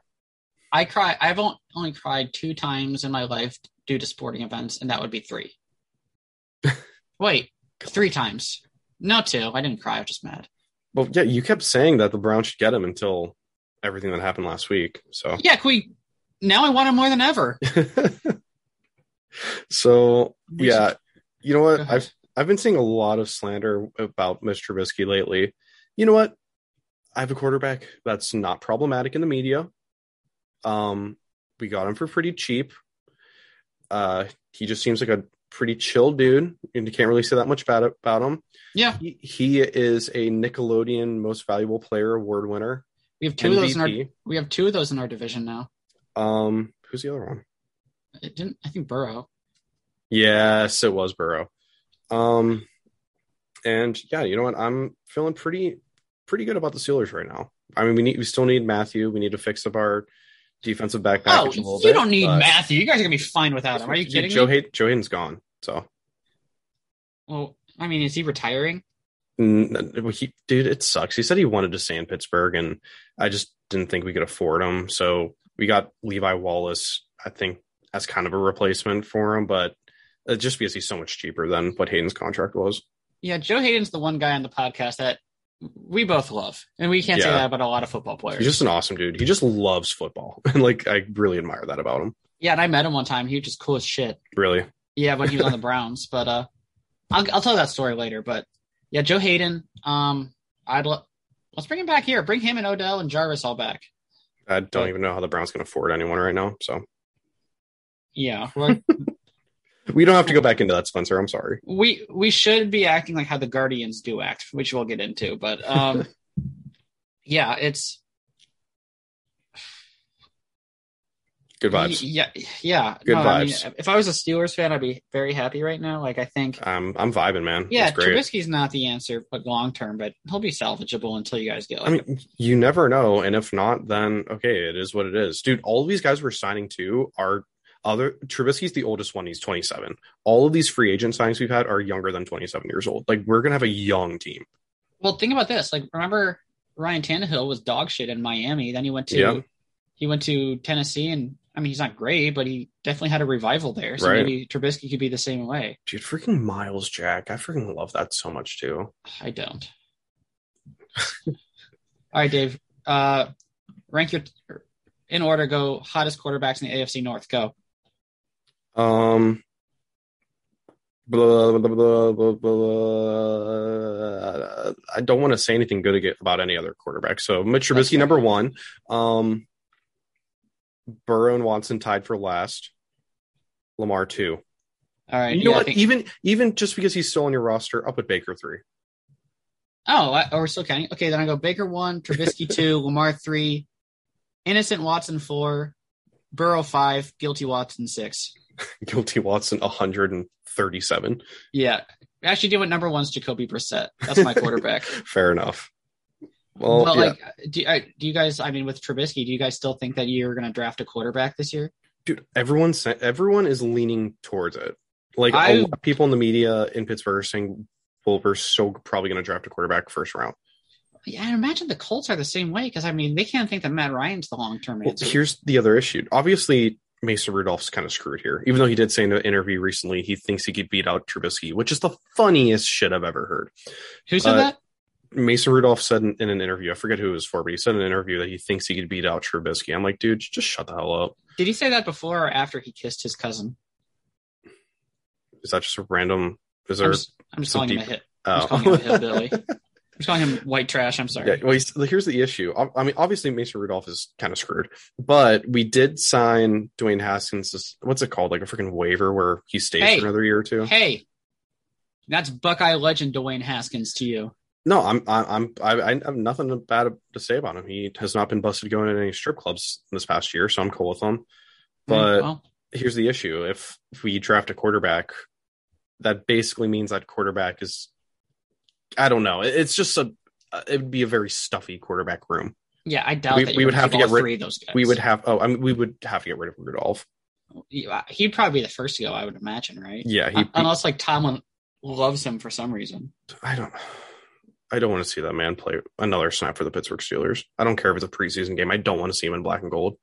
S6: I cry. I've only cried two times in my life due to sporting events, and that would be three. Wait, three times? No, two. I didn't cry. I was just mad.
S5: Well, yeah, you kept saying that the Browns should get him until everything that happened last week. So
S6: Yeah, we? Now I want him more than ever.
S5: So yeah, you know what? I've I've been seeing a lot of slander about Mr. Trubisky lately. You know what? I have a quarterback that's not problematic in the media. Um, we got him for pretty cheap. Uh, he just seems like a pretty chill dude, and you can't really say that much bad about him.
S6: Yeah,
S5: He, he is a Nickelodeon Most Valuable Player award winner.
S6: we have two of those in our we have two of those in our division now.
S5: Um, who's the other one?
S6: It didn't. I think Burrow.
S5: Yes, it was Burrow. Um, and yeah, you know what? I'm feeling pretty pretty good about the Steelers right now. I mean, we need we still need Mathieu. We need to fix up our defensive back
S6: Oh,
S5: a little
S6: you
S5: bit.
S6: don't need Mathieu. You guys are gonna be fine without him. Are you
S5: Dude,
S6: kidding
S5: Joe
S6: me?
S5: Hay- Joe Haden's gone. So,
S6: Well, I mean, is he retiring?
S5: mm, he, dude, it sucks. He said he wanted to stay in Pittsburgh, and I just didn't think we could afford him. So we got Levi Wallace. I think as kind of a replacement for him, but uh, just because he's so much cheaper than what Haden's contract was.
S6: Yeah, Joe Haden's the one guy on the podcast that we both love, and we can't say that about a lot of football players.
S5: He's just an awesome dude. He just loves football, and like I really admire that about him.
S6: yeah, and I met him one time. He was just cool as shit.
S5: Really,
S6: Yeah, when he was on the Browns, but uh, I'll I'll tell that story later. But yeah, Joe Haden. Um, I'd lo- let's bring him back here. Bring him and Odell and Jarvis all back.
S5: I don't
S6: But-
S5: even know how the Browns can afford anyone right now. So
S6: Yeah,
S5: we don't have to go back into that, Spencer. I'm sorry.
S6: we we should be acting like how the Guardians do act, which we'll get into. But um, yeah, it's
S5: Good vibes.
S6: Yeah, yeah.
S5: Good
S6: I mean,
S5: vibes.
S6: if I was a Steelers fan, I'd be very happy right now. Like I think,
S5: I'm I'm vibing, man.
S6: yeah,
S5: it's great.
S6: Trubisky's not the answer, but long term, but he'll be salvageable until you guys get. Like,
S5: I mean, you never know, and if not, then okay, it is what it is, dude. All of these guys we're signing to are other. Trubisky's the oldest one; he's 27. All of these free agent signings we've had are younger than 27 years old. Like we're gonna have a young team.
S6: well, think about this. Like, remember Ryan Tannehill was dog shit in Miami. Then he went to
S5: Yeah.
S6: he went to Tennessee, and I mean, he's not great, but he definitely had a revival there. So
S5: Right.
S6: maybe Trubisky could be the same way.
S5: Dude, freaking Myles Jack, I freaking love that so much too.
S6: I don't. All right, Dave. Uh, rank your in order. Go hottest quarterbacks in the AFC North. Go.
S5: Um. Blah, blah, blah, blah, blah. I don't want to say anything good about any other quarterback. So Mitch Trubisky,
S6: fair.
S5: number one. Um, Burrow and Watson tied for last. Lamar two.
S6: All right.
S5: You know
S6: yeah,
S5: what?
S6: think-
S5: Even even just because he's still on your roster, up at Baker three.
S6: Oh, I, oh, we're still counting. Okay, then I go Baker one, Trubisky two, Lamar three, Innocent Watson four, Burrow five, Guilty Watson six.
S5: Guilty Watson one hundred and thirty seven.
S6: Yeah, actually, do what number one's Jacoby Brissett. That's my quarterback.
S5: Fair enough. Well,
S6: but
S5: yeah.
S6: like, do, I, do you guys? I mean, with Trubisky, do you guys still think that you're going to draft a quarterback this year?
S5: dude everyone everyone is leaning towards it like a
S6: I-
S5: lot of people in the media in pittsburgh are saying well we're so probably going to draft a quarterback first round
S6: Yeah, I imagine the Colts are the same way because I mean they can't think that Matt Ryan's the long term
S5: well
S6: answer.
S5: here's the other issue obviously mason rudolph's kind of screwed here even though he did say in an interview recently he thinks he could beat out Trubisky, which is the funniest shit i've ever heard
S6: Who said
S5: uh,
S6: that?
S5: mason rudolph said in, in an interview i forget who it was for but he said in an interview that he thinks he could beat out Trubisky. i'm like dude just shut the hell up
S6: Did he say that before or after he kissed his cousin?
S5: is that just a random is
S6: I'm
S5: there
S6: just, I'm just calling him a
S5: deep-
S6: hit. I'm just calling him a hillbilly. I'm calling him white trash. I'm sorry.
S5: Yeah, well, he's, here's the issue. I, mean, obviously, Mason Rudolph is kind of screwed, but we did sign Dwayne Haskins. What's it called? Like a freaking waiver where he stays
S6: Hey.
S5: for another year or two.
S6: Hey, that's Buckeye legend Dwayne Haskins to you.
S5: No, I'm, I'm, I, I have nothing bad to say about him. He has not been busted going to any strip clubs this past year, so I'm cool with him. Mm, but
S6: well,
S5: here's the issue: if, if we draft a quarterback, that basically means that quarterback is. I don't know. It's just a. It would be a very stuffy quarterback room.
S6: yeah, I doubt
S5: we- we would have to get rid-
S6: of those guys.
S5: We would have. Oh, I mean, we would have to get rid of Rudolph.
S6: He'd probably be the first to go. I would imagine, right?
S5: Yeah, he.
S6: Uh, Unless like Tomlin loves him for some reason.
S5: I don't. I don't want to see that man play another snap for the Pittsburgh Steelers. I don't care if it's a preseason game. I don't want to see him in black and gold.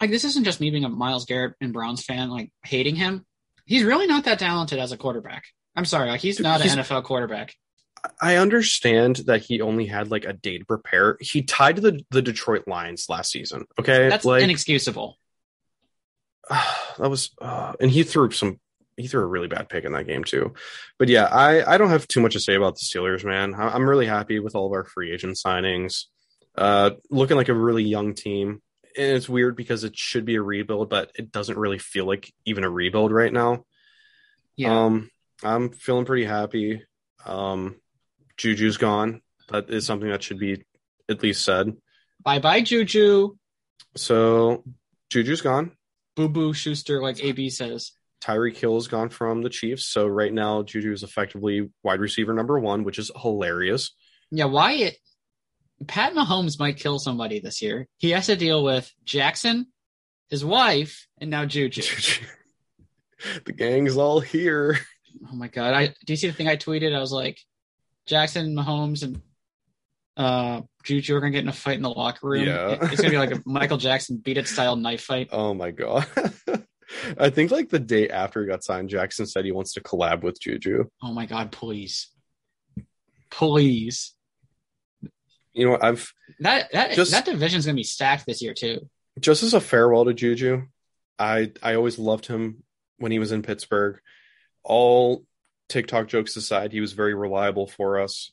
S6: Like this isn't just me being a Myles Garrett and Browns fan, like hating him. He's really not that talented as a quarterback. I'm sorry, like he's not
S5: he's-
S6: an NFL quarterback.
S5: I understand that he only had like a day to prepare. He tied the the Detroit Lions last season. Okay,
S6: That's
S5: like
S6: inexcusable.
S5: that was, uh, and he threw some he threw a really bad pick in that game too. But yeah, I I don't have too much to say about the Steelers, man. I- I'm really happy with all of our free agent signings. Uh, looking like a really young team. And it's weird because it should be a rebuild, but it doesn't really feel like even a rebuild right now.
S6: Yeah.
S5: Um, I'm feeling pretty happy. Um, Juju's gone. That is something that should be at least said.
S6: bye bye, Juju.
S5: So Juju's gone.
S6: Boo boo Schuster, like AB says.
S5: Tyreek Hill is gone from the Chiefs. So right now, Juju is effectively wide receiver number one, which is hilarious.
S6: Yeah, why it Pat Mahomes might kill somebody this year. He has to deal with Jackson, his wife, and now Juju.
S5: the gang's all here.
S6: Oh my god! I do you see the thing I tweeted? I was like, Jackson, Mahomes, and uh Juju are gonna get in a fight in the locker room.
S5: Yeah.
S6: It- it's gonna be like a Michael Jackson beat it style knife fight.
S5: Oh my god. I think like the day after he got signed, Jackson said he wants to collab with Juju.
S6: Oh my god! Please, please.
S5: You know what? I've
S6: That that
S5: Just-
S6: that division's gonna be stacked this year too.
S5: just as a farewell to Juju, I I always loved him when he was in Pittsburgh. All TikTok jokes aside, he was very reliable for us.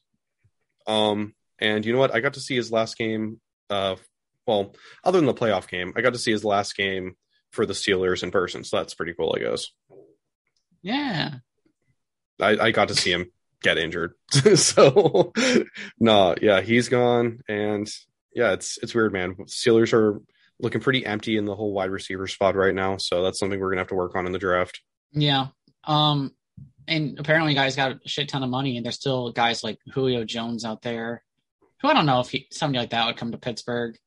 S5: Um, and you know what? I got to see his last game. Uh, well, other than the playoff game, I got to see his last game for the Steelers in person. So that's pretty cool, I guess.
S6: Yeah.
S5: I, I got to see him get injured. so no, yeah, he's gone. And yeah, it's it's weird, man. Steelers are looking pretty empty in the whole wide receiver spot right now. So that's something we're gonna have to work on in the draft.
S6: Yeah. Um, and apparently, guys got a shit ton of money, and there's still guys like Julio Jones out there, who I don't know if he, somebody like that would come to Pittsburgh.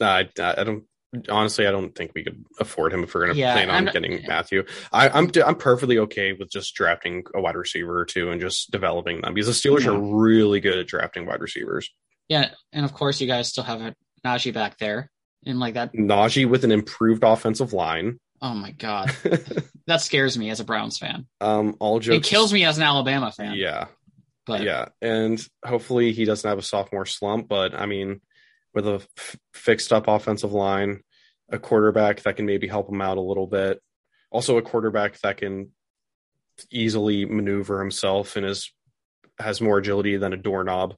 S5: I I don't honestly I don't think we could afford him if we're gonna
S6: Yeah,
S5: plan on
S6: I'm-
S5: getting Mathieu. I, I'm I'm perfectly okay with just drafting a wide receiver or two and just developing them because the Steelers
S6: Yeah.
S5: are really good at drafting wide receivers.
S6: Yeah, and of course, you guys still have a Najee back there, and like that.
S5: Najee with an improved offensive line.
S6: Oh my god, that scares me as a Browns fan.
S5: um, all jokes.
S6: It kills me as an Alabama fan.
S5: Yeah,
S6: but
S5: yeah, and hopefully he doesn't have a sophomore slump. But I mean, with a f- fixed up offensive line, a quarterback that can maybe help him out a little bit, also a quarterback that can easily maneuver himself and is has more agility than a doorknob.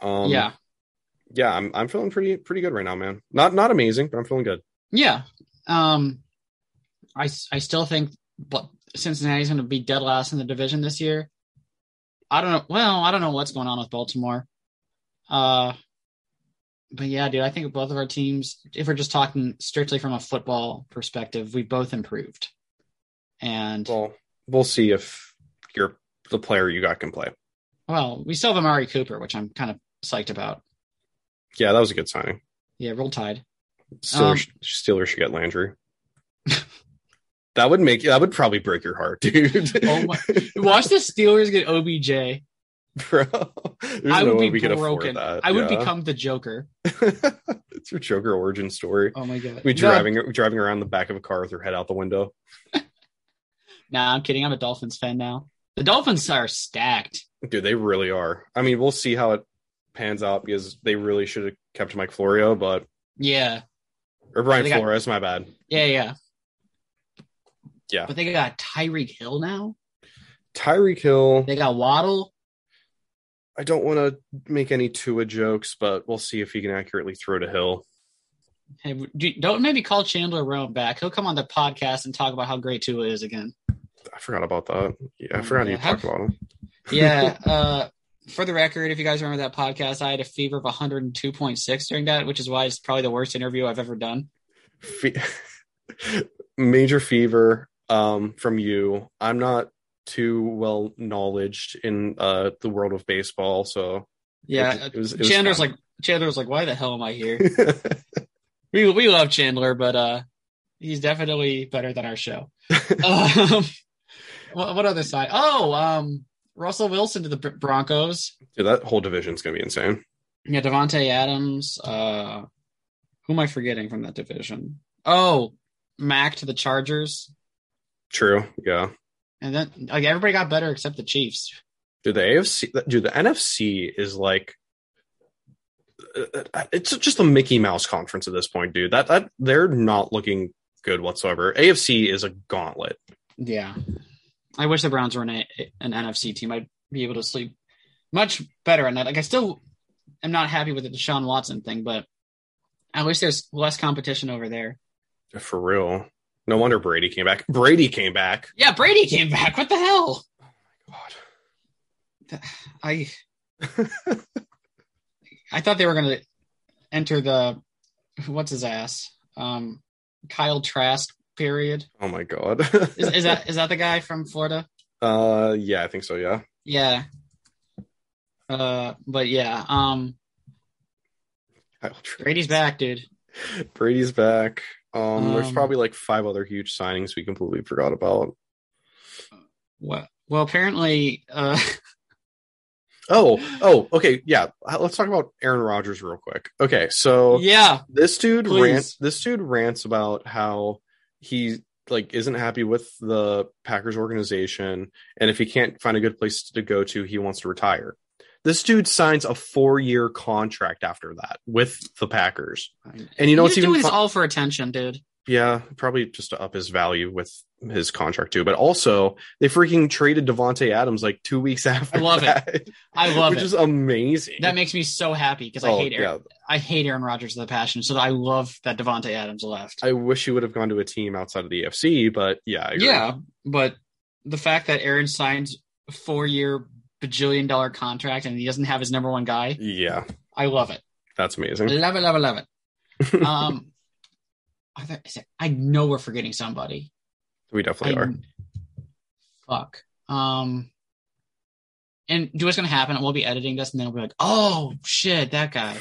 S5: Um,
S6: yeah,
S5: yeah, I'm I'm feeling pretty pretty good right now, man. Not not amazing, but I'm feeling good.
S6: yeah. Um, I I still think, but Cincinnati's going to be dead last in the division this year. I don't know. Well, I don't know what's going on with Baltimore. Uh, but yeah, dude, I think both of our teams, if we're just talking strictly from a football perspective, we both improved. And
S5: Well, we'll see if you're the player you got can play.
S6: well, we still have Amari Cooper, which I'm kind of psyched about.
S5: Yeah, that was a good signing.
S6: Yeah, roll tide.
S5: Steelers,
S6: Um,
S5: Steelers should get Landry. that would make that would probably break your heart, dude.
S6: Oh my- Watch the Steelers get OBJ.
S5: bro.
S6: I would
S5: way
S6: be broken. I would
S5: yeah.
S6: become the Joker.
S5: it's your Joker origin story.
S6: Oh my god.
S5: We
S6: No,
S5: driving driving around the back of a car with your head out the window.
S6: Nah, I'm kidding. I'm a Dolphins fan now. The Dolphins are stacked.
S5: Dude, they really are. I mean, we'll see how it pans out because they really should have kept Mike Florio, but
S6: Yeah.
S5: or Brian
S6: They got-
S5: Flores, my bad.
S6: Yeah, yeah.
S5: Yeah.
S6: But they got Tyreek Hill now.
S5: Tyreek Hill.
S6: They got Waddle.
S5: I don't want to make any Tua jokes, but we'll see if he can accurately throw to Hill.
S6: Hey, do- don't maybe call Chandler Rome back. He'll come on the podcast and talk about how great Tua is again.
S5: I forgot about that. Yeah, I
S6: Oh,
S5: forgot
S6: yeah.
S5: you talked about him.
S6: Yeah. uh, for the record, if you guys remember that podcast, I had a fever of 102.6 during that, which is why it's probably the worst interview I've ever done.
S5: Fe- Major fever um, from you. I'm not too well knowledged in uh, the world of baseball, so
S6: Yeah.
S5: it, it was, it was
S6: Chandler's
S5: fun.
S6: like Chandler's like, why the hell am I here? we we love Chandler, but uh, he's definitely better than our show. um, what, what other side? Oh, um, Russell Wilson to the Broncos.
S5: Dude, that whole division's gonna be insane.
S6: Yeah, Davante Adams. Uh, who am I forgetting from that division? Oh, Mack to the Chargers,
S5: True, yeah.
S6: and then like everybody got better except the Chiefs.
S5: Dude, the AFC, dude, the NFC is like, uh, it's just a Mickey Mouse conference at this point, dude. That that they're not looking good whatsoever. AFC is a gauntlet.
S6: Yeah. I wish the Browns were an, a- an NFC team. I'd be able to sleep much better at night. Like I still am not happy with the Deshaun Watson thing, but at least there's less competition over there.
S5: For real. No wonder Brady came back. Brady came back.
S6: Yeah, Brady came back. What the hell?
S5: Oh my god.
S6: I I thought they were gonna enter the what's his ass? Um Kyle Trask period.
S5: Oh my god.
S6: Is, is that is that the guy from Florida?
S5: uh yeah, I think so, yeah.
S6: Yeah. Uh but yeah, um
S5: Kyle Trask.
S6: Brady's back, dude.
S5: Brady's back. Um, there's
S6: Um,
S5: probably like five other huge signings we completely forgot about.
S6: Well, well apparently uh
S5: Oh, oh, okay, yeah. Uh, Let's talk about Aaron Rodgers real quick. Okay, so
S6: yeah,
S5: this dude
S6: Please.
S5: rants. This dude rants about how he like isn't happy with the Packers organization, and if he can't find a good place to go to, he wants to retire. This dude signs a four-year contract after that with the Packers, and you know what's
S6: He's
S5: even
S6: doing this
S5: fu-
S6: all for attention, dude.
S5: yeah, probably just to up his value with his contract too. But also, they freaking traded Davante Adams like two weeks after.
S6: I love it.
S5: that,
S6: I love it.
S5: which
S6: it.
S5: is amazing.
S6: that makes me so happy because I
S5: Oh,
S6: hate Aaron,
S5: yeah.
S6: I hate Aaron Rodgers with a passion. So I love that Davante Adams left.
S5: I wish he would have gone to a team outside of the AFC, but yeah, I agree.
S6: Yeah, but the fact that Aaron signs four year bajillion dollar contract and he doesn't have his number one guy,
S5: yeah,
S6: I love it.
S5: that's amazing.
S6: Love it, love it, love it. um, I, thought- is it- I know we're forgetting somebody.
S5: we definitely
S6: I-
S5: are.
S6: Fuck. Um, and do what's gonna happen? We'll be editing this, and then we'll be like, "Oh shit, that guy."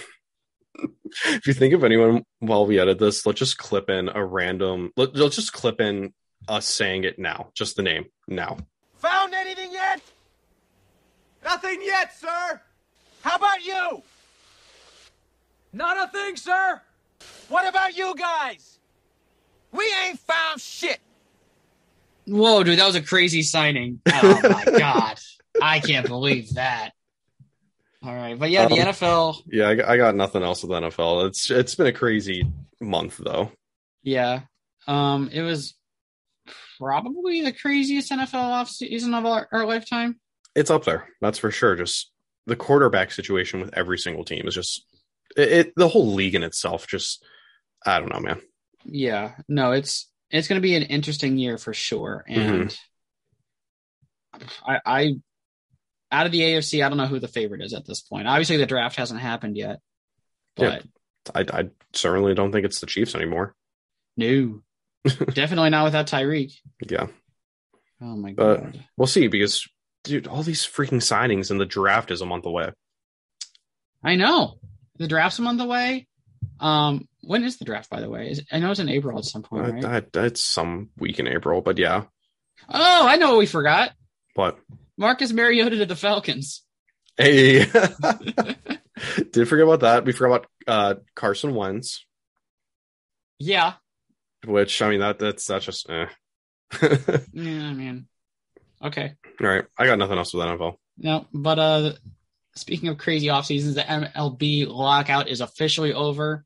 S5: If you think of anyone while we edit this, let's just clip in a random. Let, let's just clip in us saying it now, just the name now.
S1: Found anything yet? Nothing yet, sir. How about you? Not a thing, sir. What about you guys? We ain't found shit.
S6: Whoa, dude, that was a crazy signing. Oh my god, I can't believe that. All right, but yeah, the
S5: Um,
S6: NFL.
S5: Yeah, I, got- I got nothing else with NFL. It's it's been a crazy month though.
S6: Yeah, um, it was probably the craziest NFL offseason of our, our lifetime.
S5: It's up there, that's for sure. Just the quarterback situation with every single team is just it, it the whole league in itself. Just I don't know, man.
S6: Yeah, no, it's it's going to be an interesting year for sure, mm-hmm. and I, I out of the AFC, I don't know who the favorite is at this point. Obviously, the draft hasn't happened yet, but
S5: I, I certainly don't think it's the Chiefs anymore.
S6: no, definitely not without Tyreek.
S5: Yeah,
S6: Oh my god.
S5: But- we'll see because dude, all these freaking signings and the draft is a month away.
S6: I know the draft's a month away. Um, when is the draft, by the way? Is, I know it's in April at some point, right?
S5: Uh, that- it's some week in April, but yeah.
S6: oh, I know what we forgot.
S5: What?
S6: Marcus Mariota to the Falcons.
S5: hey, did forget about that. We forgot about uh, Carson Wentz,
S6: Yeah,
S5: which I mean that that's that's just eh.
S6: yeah, I mean, okay.
S5: All right. I got nothing else with that NFL.
S6: No, but uh, speaking of crazy off seasons, the MLB lockout is officially over.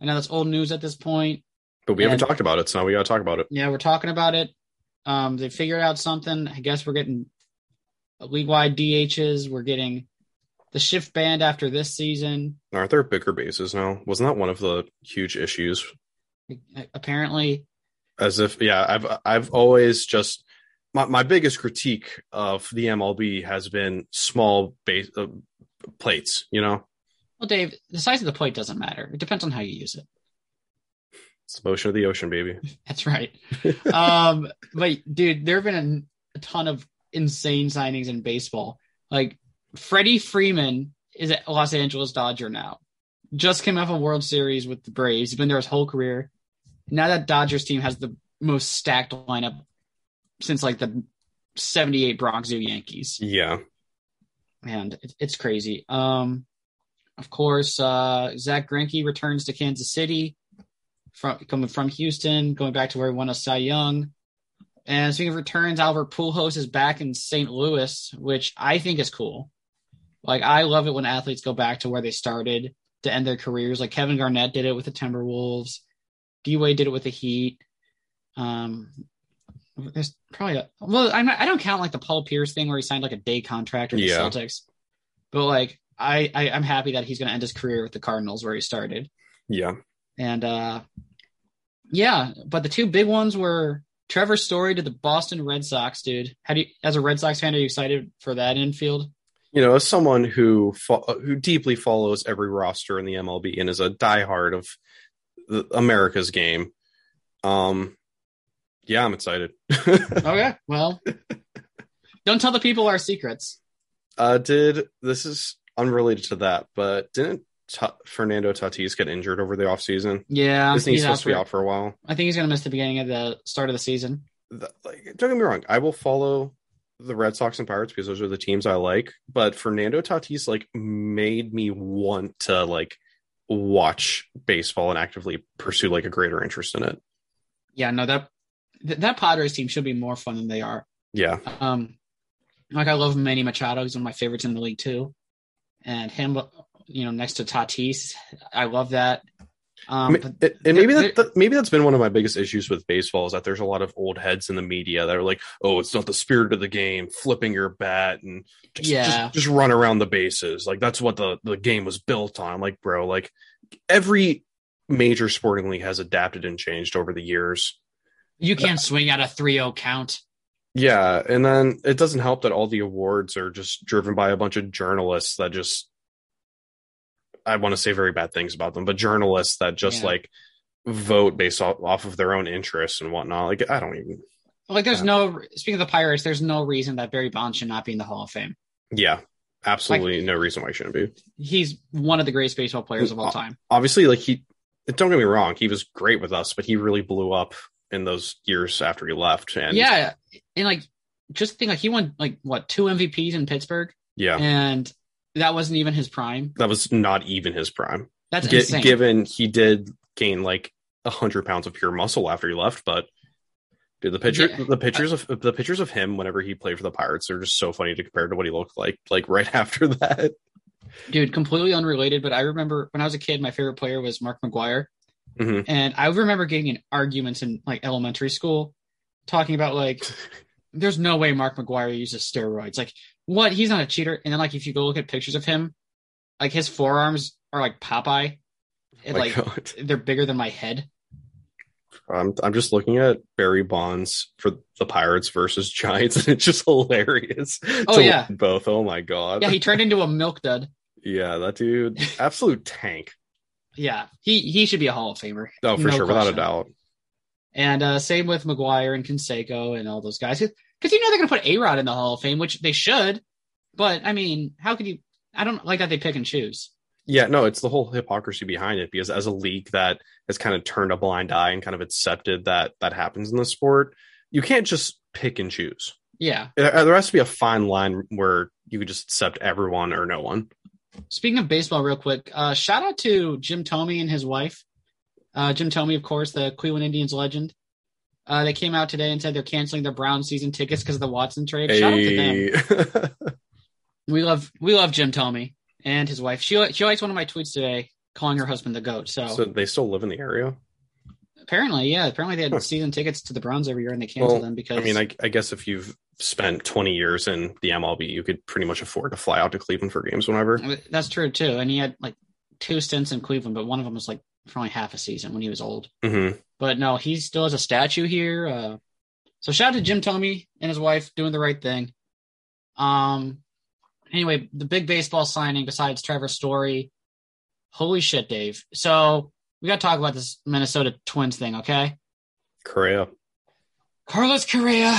S6: I know that's old news at this point.
S5: But we haven't talked about it, so now we got to talk about it.
S6: Yeah, we're talking about it. Um, they figured out something. I guess we're getting league wide DHs. We're getting the shift band after this season.
S5: Aren't there bigger bases now? Wasn't that one of the huge issues?
S6: Apparently,
S5: As if, yeah, I've I've always just my my biggest critique of the MLB has been small base uh, plates. You know,
S6: well, Dave, the size of the plate doesn't matter. It depends on how you use it.
S5: it's the motion of the ocean, baby.
S6: That's right. um, but dude, there have been a, a ton of insane signings in baseball. Like Freddie Freeman is a Los Angeles Dodger now. Just came off a World Series with the Braves. He's been there his whole career. Now that Dodgers team has the most stacked lineup since like the '78 Bronx Zoo Yankees,
S5: Yeah,
S6: and it, it's crazy. Um, of course, uh, Zack Greinke returns to Kansas City from coming from Houston, going back to where he won a Cy Young. And speaking of returns, Albert Pujols is back in St. Louis, which I think is cool. Like I love it when athletes go back to where they started to end their careers. Like Kevin Garnett did it with the Timberwolves. D Wade did it with the Heat. Um, there's probably a well, I'm not, I don't count like the Paul Pierce thing where he signed like a day contract with the
S5: Yeah.
S6: Celtics, but like I, I I'm happy that he's going to end his career with the Cardinals where he started,
S5: Yeah.
S6: and uh, yeah. But the two big ones were Trevor Story to the Boston Red Sox, dude. How do you, as a Red Sox fan, are you excited for that infield?
S5: You know, as someone who fo- who deeply follows every roster in the MLB and is a diehard of the, America's game, um, yeah, I'm excited.
S6: Okay, well, don't tell the people our secrets.
S5: uh, did this is unrelated to that, but didn't Fernando Tatis get injured over the offseason?
S6: Yeah,
S5: Isn't he
S6: he's
S5: supposed to be out for a while?
S6: I think he's going to miss the beginning of the start of the season.
S5: the, like don't get me wrong, I will follow the Red Sox and Pirates because those are the teams I like. But Fernando Tatis like made me want to like watch baseball and actively pursue like a greater interest in it.
S6: Yeah, no that th- that Padres team should be more fun than they are.
S5: Yeah,
S6: Um, like I love Manny Machado. He's one of my favorites in the league too, and him, you know, next to Tatis, I love that. Um,
S5: and maybe that, that maybe that's been one of my biggest issues with baseball is that there's a lot of old heads in the media that are like, "Oh, it's not the spirit of the game, flipping your bat and just,
S6: Yeah.
S5: just, just run around the bases. Like that's what the the game was built on." Like, bro, like every major sporting league has adapted and changed over the years.
S6: You can't swing at a 3-0 count.
S5: Yeah, and then it doesn't help that all the awards are just driven by a bunch of journalists that just I want to say very bad things about them, but journalists that just
S6: Yeah.
S5: like vote based off, off of their own interests and whatnot. Like I don't even
S6: Like, there's no speaking of the Pirates, there's no reason that Barry Bonds should not be in the Hall of Fame.
S5: Yeah. Absolutely no reason why he shouldn't be.
S6: He's one of the greatest baseball players of all time.
S5: Obviously, like he don't get me wrong, he was great with us, but he really blew up in those years after he left. And
S6: yeah, and like just think like he won like what two MVPs in Pittsburgh,
S5: yeah,
S6: and that wasn't even his prime.
S5: that was not even his prime.
S6: That's
S5: Gi-
S6: insane.
S5: given he did gain like a hundred pounds of pure muscle after he left, but dude, the picture,
S6: Yeah.
S5: the pictures of the pictures of him whenever he played for the Pirates are just so funny to compare to what he looked like, like right after that.
S6: Dude, completely unrelated, but I remember when I was a kid, my favorite player was Mark McGwire.
S5: Mhm.
S6: And I remember getting in arguments in like elementary school talking about like there's no way Mark McGwire uses steroids. Like what? He's not a cheater. And then like if you go look at pictures of him, like his forearms are like Popeye. And,
S5: My
S6: like
S5: God.
S6: they're bigger than my head.
S5: I'm I'm just looking at Barry Bonds for the Pirates versus Giants, and it's just hilarious.
S6: Oh, yeah.
S5: both. Oh my god.
S6: Yeah, he turned into a milk dud.
S5: Yeah, that dude, absolute tank.
S6: Yeah. He he should be a Hall of Famer.
S5: Oh, for
S6: No
S5: sure, without a doubt.
S6: And uh, same with McGwire and Canseco and all those guys. Because you know they're going to put A Rod in the Hall of Fame, which they should. But I mean, how could you? I don't like that they pick and choose.
S5: Yeah, no, it's the whole hypocrisy behind it because as a league that has kind of turned a blind eye and kind of accepted that that happens in the sport, you can't just pick and choose.
S6: Yeah.
S5: There there has to be a fine line where you could just accept everyone or no one.
S6: Speaking of baseball, real quick, uh, shout out to Jim Thome and his wife. Uh, Jim Thome, of course, the Cleveland Indians legend. Uh, they came out today and said they're canceling their Brown season tickets because of the Watson trade. Shout out to them. We love we love Jim Thome and his wife. She she likes one of my tweets today, calling her husband the goat. So,
S5: so they still live in the area.
S6: Apparently, yeah, apparently they had
S5: Huh.
S6: season tickets to the Browns every year and they canceled
S5: Well,
S6: them because
S5: I mean, I, I guess if you've spent 20 years in the MLB, you could pretty much afford to fly out to Cleveland for games whenever.
S6: that's true too. And he had like two stints in Cleveland, but one of them was like for only half a season when he was old.
S5: hmm
S6: But no, he still has a statue here. Uh, so shout out to Jim Thome and his wife doing the right thing. Um. Anyway, the big baseball signing besides Trevor Story. Holy shit, Dave. So we got to talk about this Minnesota Twins thing, okay?
S5: Correa.
S6: Carlos Correa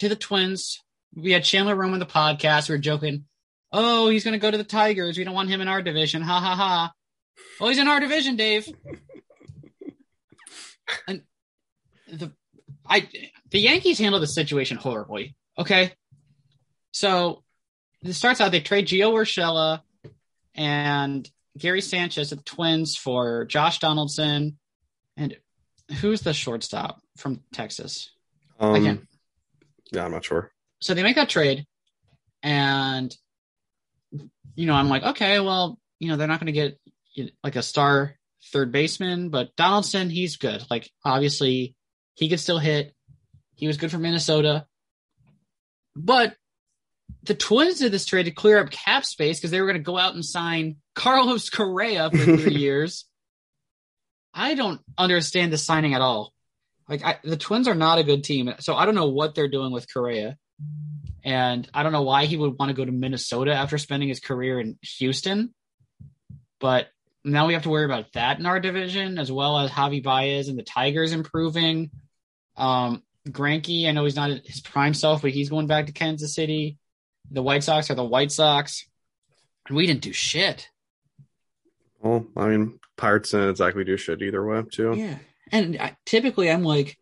S6: to the Twins. We had Chandler Rome in the podcast. We were joking. Oh, he's going to go to the Tigers. We don't want him in our division. Ha ha ha. Well, he's in our division, Dave. and the I the Yankees handle the situation horribly. Okay, so it starts out they trade Gio Urshela and Gary Sanchez to the Twins for Josh Donaldson and who's the shortstop from Texas?
S5: Um,
S6: can't.
S5: yeah, I'm not sure.
S6: So they make that trade, and you know I'm like, okay, well, you know they're not going to get you know, like a star third baseman, but Donaldson, he's good. Like obviously he could still hit. He was good for Minnesota. But the Twins did this trade to clear up cap space because they were going to go out and sign Carlos Correa for three years. I don't understand the signing at all. Like I, the Twins are not a good team, so I don't know what they're doing with Correa, and I don't know why he would want to go to Minnesota after spending his career in Houston. But now we have to worry about that in our division, as well as Javi Baez and the Tigers improving. Um, Greinke, I know he's not his prime self, but he's going back to Kansas City. The White Sox are the White Sox. We didn't do shit.
S5: Well, I mean, Pirates didn't exactly do shit either way, too.
S6: Yeah. And I, typically I'm like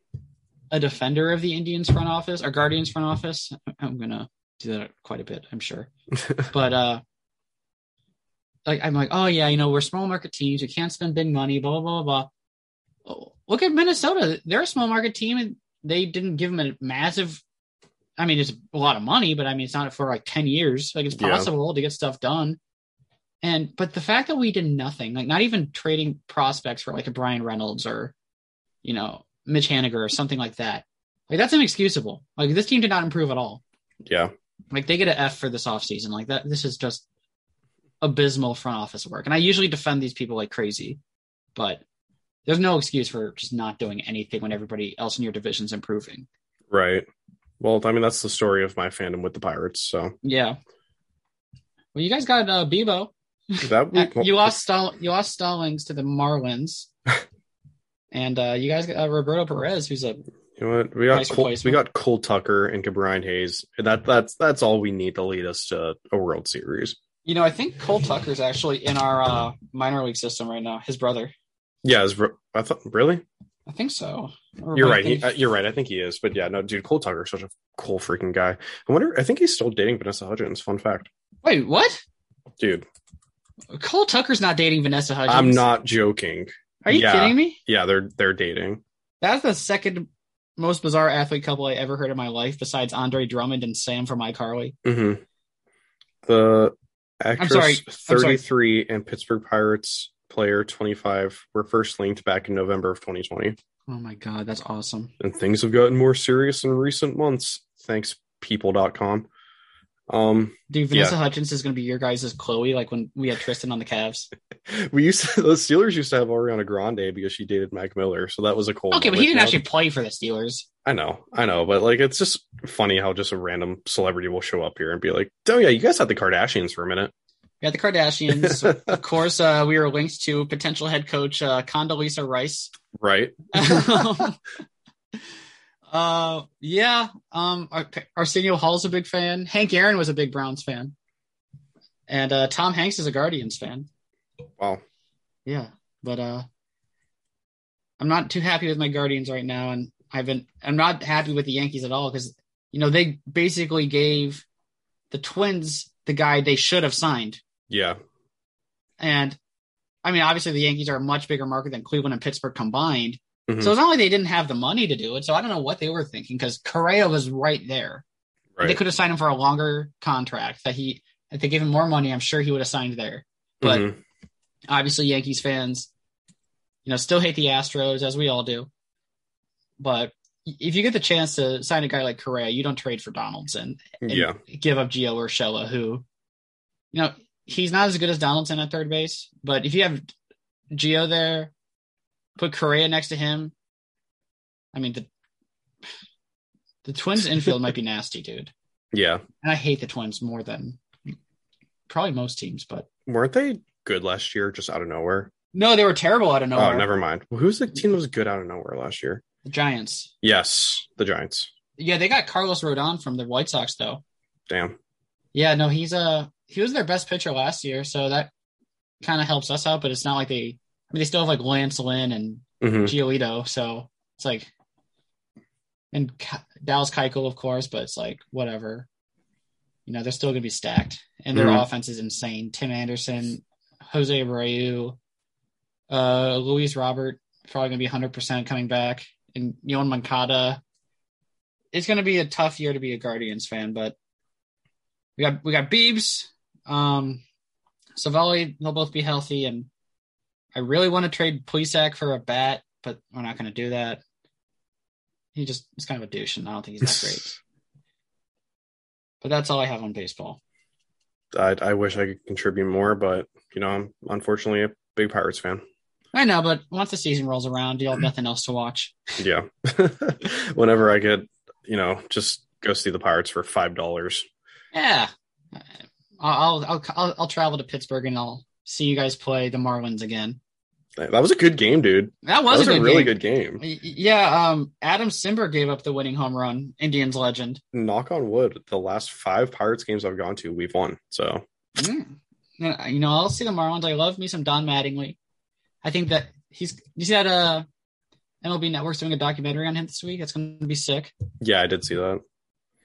S6: a defender of the Indians front office or Guardians front office. I'm going to do that quite a bit, I'm sure. but, uh, like, I'm like, oh yeah, you know, we're small market teams. We can't spend big money, blah, blah, blah, blah. Oh, look at Minnesota. They're a small market team and they didn't give them a massive, I mean, it's a lot of money, but I mean, it's not for like 10 years. Like it's
S5: Yeah.
S6: possible to get stuff done. And, but the fact that we did nothing, like not even trading prospects for like a Bryan Reynolds or, you know, Mitch Haniger or something like that, like that's inexcusable. Like this team did not improve at all.
S5: Yeah.
S6: Like they get an F for this offseason. Like that, this is just abysmal front office work. And I usually defend these people like crazy, but there's no excuse for just not doing anything when everybody else in your division's improving.
S5: Right. Well, I mean, that's the story of my fandom with the Pirates. So
S6: Yeah. Well, you guys got uh, Bebo.
S5: that
S6: Uh, you lost Stall- you lost Stallings to the Marlins, and uh, you guys got uh, Roberto Perez, who's a
S5: You know what? We got
S6: Nice
S5: Cole, we got Cole Tucker and Brian Hayes. That that's that's all we need to lead us to a World Series.
S6: you know I think Cole Tucker's actually in our uh, minor league system right now. His brother,
S5: Yeah, is, I thought really.
S6: I think so.
S5: You're right. He, uh, you're right. I think he is. But yeah, no, dude, Cole Tucker's such a cool freaking guy. I wonder. I think he's still dating Vanessa Hudgens. Fun fact,
S6: Wait, what?
S5: dude.
S6: Cole Tucker's not dating Vanessa Hudgens.
S5: I'm not joking.
S6: Are you
S5: yeah.
S6: kidding me?
S5: Yeah, they're they're dating.
S6: That's the second most bizarre athlete couple I ever heard in my life, besides Andre Drummond and Sam from iCarly.
S5: hmm The actress
S6: sorry. I'm sorry.
S5: 33 and Pittsburgh Pirates player 25 were first linked back in November of 2020,
S6: Oh my god, that's awesome.
S5: and things have gotten more serious in recent months. Thanks, People.com. Um,
S6: Dude, Vanessa Hudgens is going to be your guys' as Chloe, like when we had Tristan on the Cavs.
S5: we used to, the Steelers used to have Ariana Grande because she dated Mac Miller, so that was a cool.
S6: Okay, but he didn't
S5: know?
S6: actually play for the Steelers.
S5: I know, I know, but like it's just funny how just a random celebrity will show up here and be like, "Oh yeah, you guys had the Kardashians for a minute."
S6: We had the Kardashians. of course, uh, we were linked to potential head coach uh, Condoleezza Rice.
S5: Right?
S6: uh, yeah. Um, Ar- Arsenio Hall's a big fan. Hank Aaron was a big Browns fan, and uh, Tom Hanks is a Guardians fan.
S5: Wow.
S6: Yeah, but uh, I'm not too happy with my Guardians right now, and I've been I'm not happy with the Yankees at all because you know they basically gave the Twins the guy they should have signed,
S5: Yeah.
S6: and I mean obviously the Yankees are a much bigger market than Cleveland and Pittsburgh combined,
S5: Mhm.
S6: so it's not like they didn't have the money to do it. So I don't know what they were thinking because Correa was right there.
S5: Right.
S6: They could have signed him for a longer contract that he if they gave him more money, I'm sure he would have signed there. But
S5: Mhm.
S6: obviously Yankees fans, you know, still hate the Astros as we all do. But if you get the chance to sign a guy like Correa, you don't trade for Donaldson and
S5: yeah.
S6: give up Gio Urshela, who, you know, he's not as good as Donaldson at third base. But if you have Gio there, put Correa next to him. I mean, the the Twins infield might be nasty, dude.
S5: Yeah.
S6: And I hate the Twins more than probably most teams. But
S5: Weren't they good last year, just out of nowhere?
S6: no, they were terrible out of nowhere.
S5: Oh, never mind. Well, who's the team that was good out of nowhere last year?
S6: The Giants.
S5: Yes, the Giants.
S6: Yeah, they got Carlos Rodon from the White Sox though.
S5: Damn.
S6: Yeah, no, he's uh he was their best pitcher last year, so that kind of helps us out. But it's not like they. I mean, they still have like Lance Lynn and
S5: hmm
S6: Giolito, so it's like, and Dallas Keuchel, of course, but it's like whatever. You know, they're still gonna be stacked, and their
S5: Mhm.
S6: offense is insane. Tim Anderson, Jose Abreu, uh, Luis Robert probably gonna be 100 percent coming back, and Yon Moncada. It's gonna be a tough year to be a Guardians fan, but we got we got Beebs, um, Civale. They'll both be healthy, and I really want to trade Plesac for a bat, but we're not going to do that. He just is kind of a douche, and I don't think he's that great. But that's all I have on baseball.
S5: I, I wish I could contribute more, but you know, I'm unfortunately a big Pirates fan.
S6: I know, but once the season rolls around, you'll have nothing else to watch.
S5: Yeah. Whenever I get, you know, just go see the Pirates for five dollars.
S6: Yeah, I'll, I'll I'll I'll travel to Pittsburgh and I'll see you guys play the Marlins again.
S5: That was a good game, dude.
S6: That was,
S5: that was
S6: a,
S5: a, really
S6: game.
S5: good game.
S6: Yeah, um, Adam Cimber gave up the winning home run. Indians legend.
S5: Knock on wood, the last five Pirates games I've gone to, we've won. So
S6: Mm. You know, I'll see the Marlins. I love me some Don Mattingly. I think that he's you see that uh MLB Network's doing a documentary on him this week. It's going to be sick.
S5: yeah, I did see that.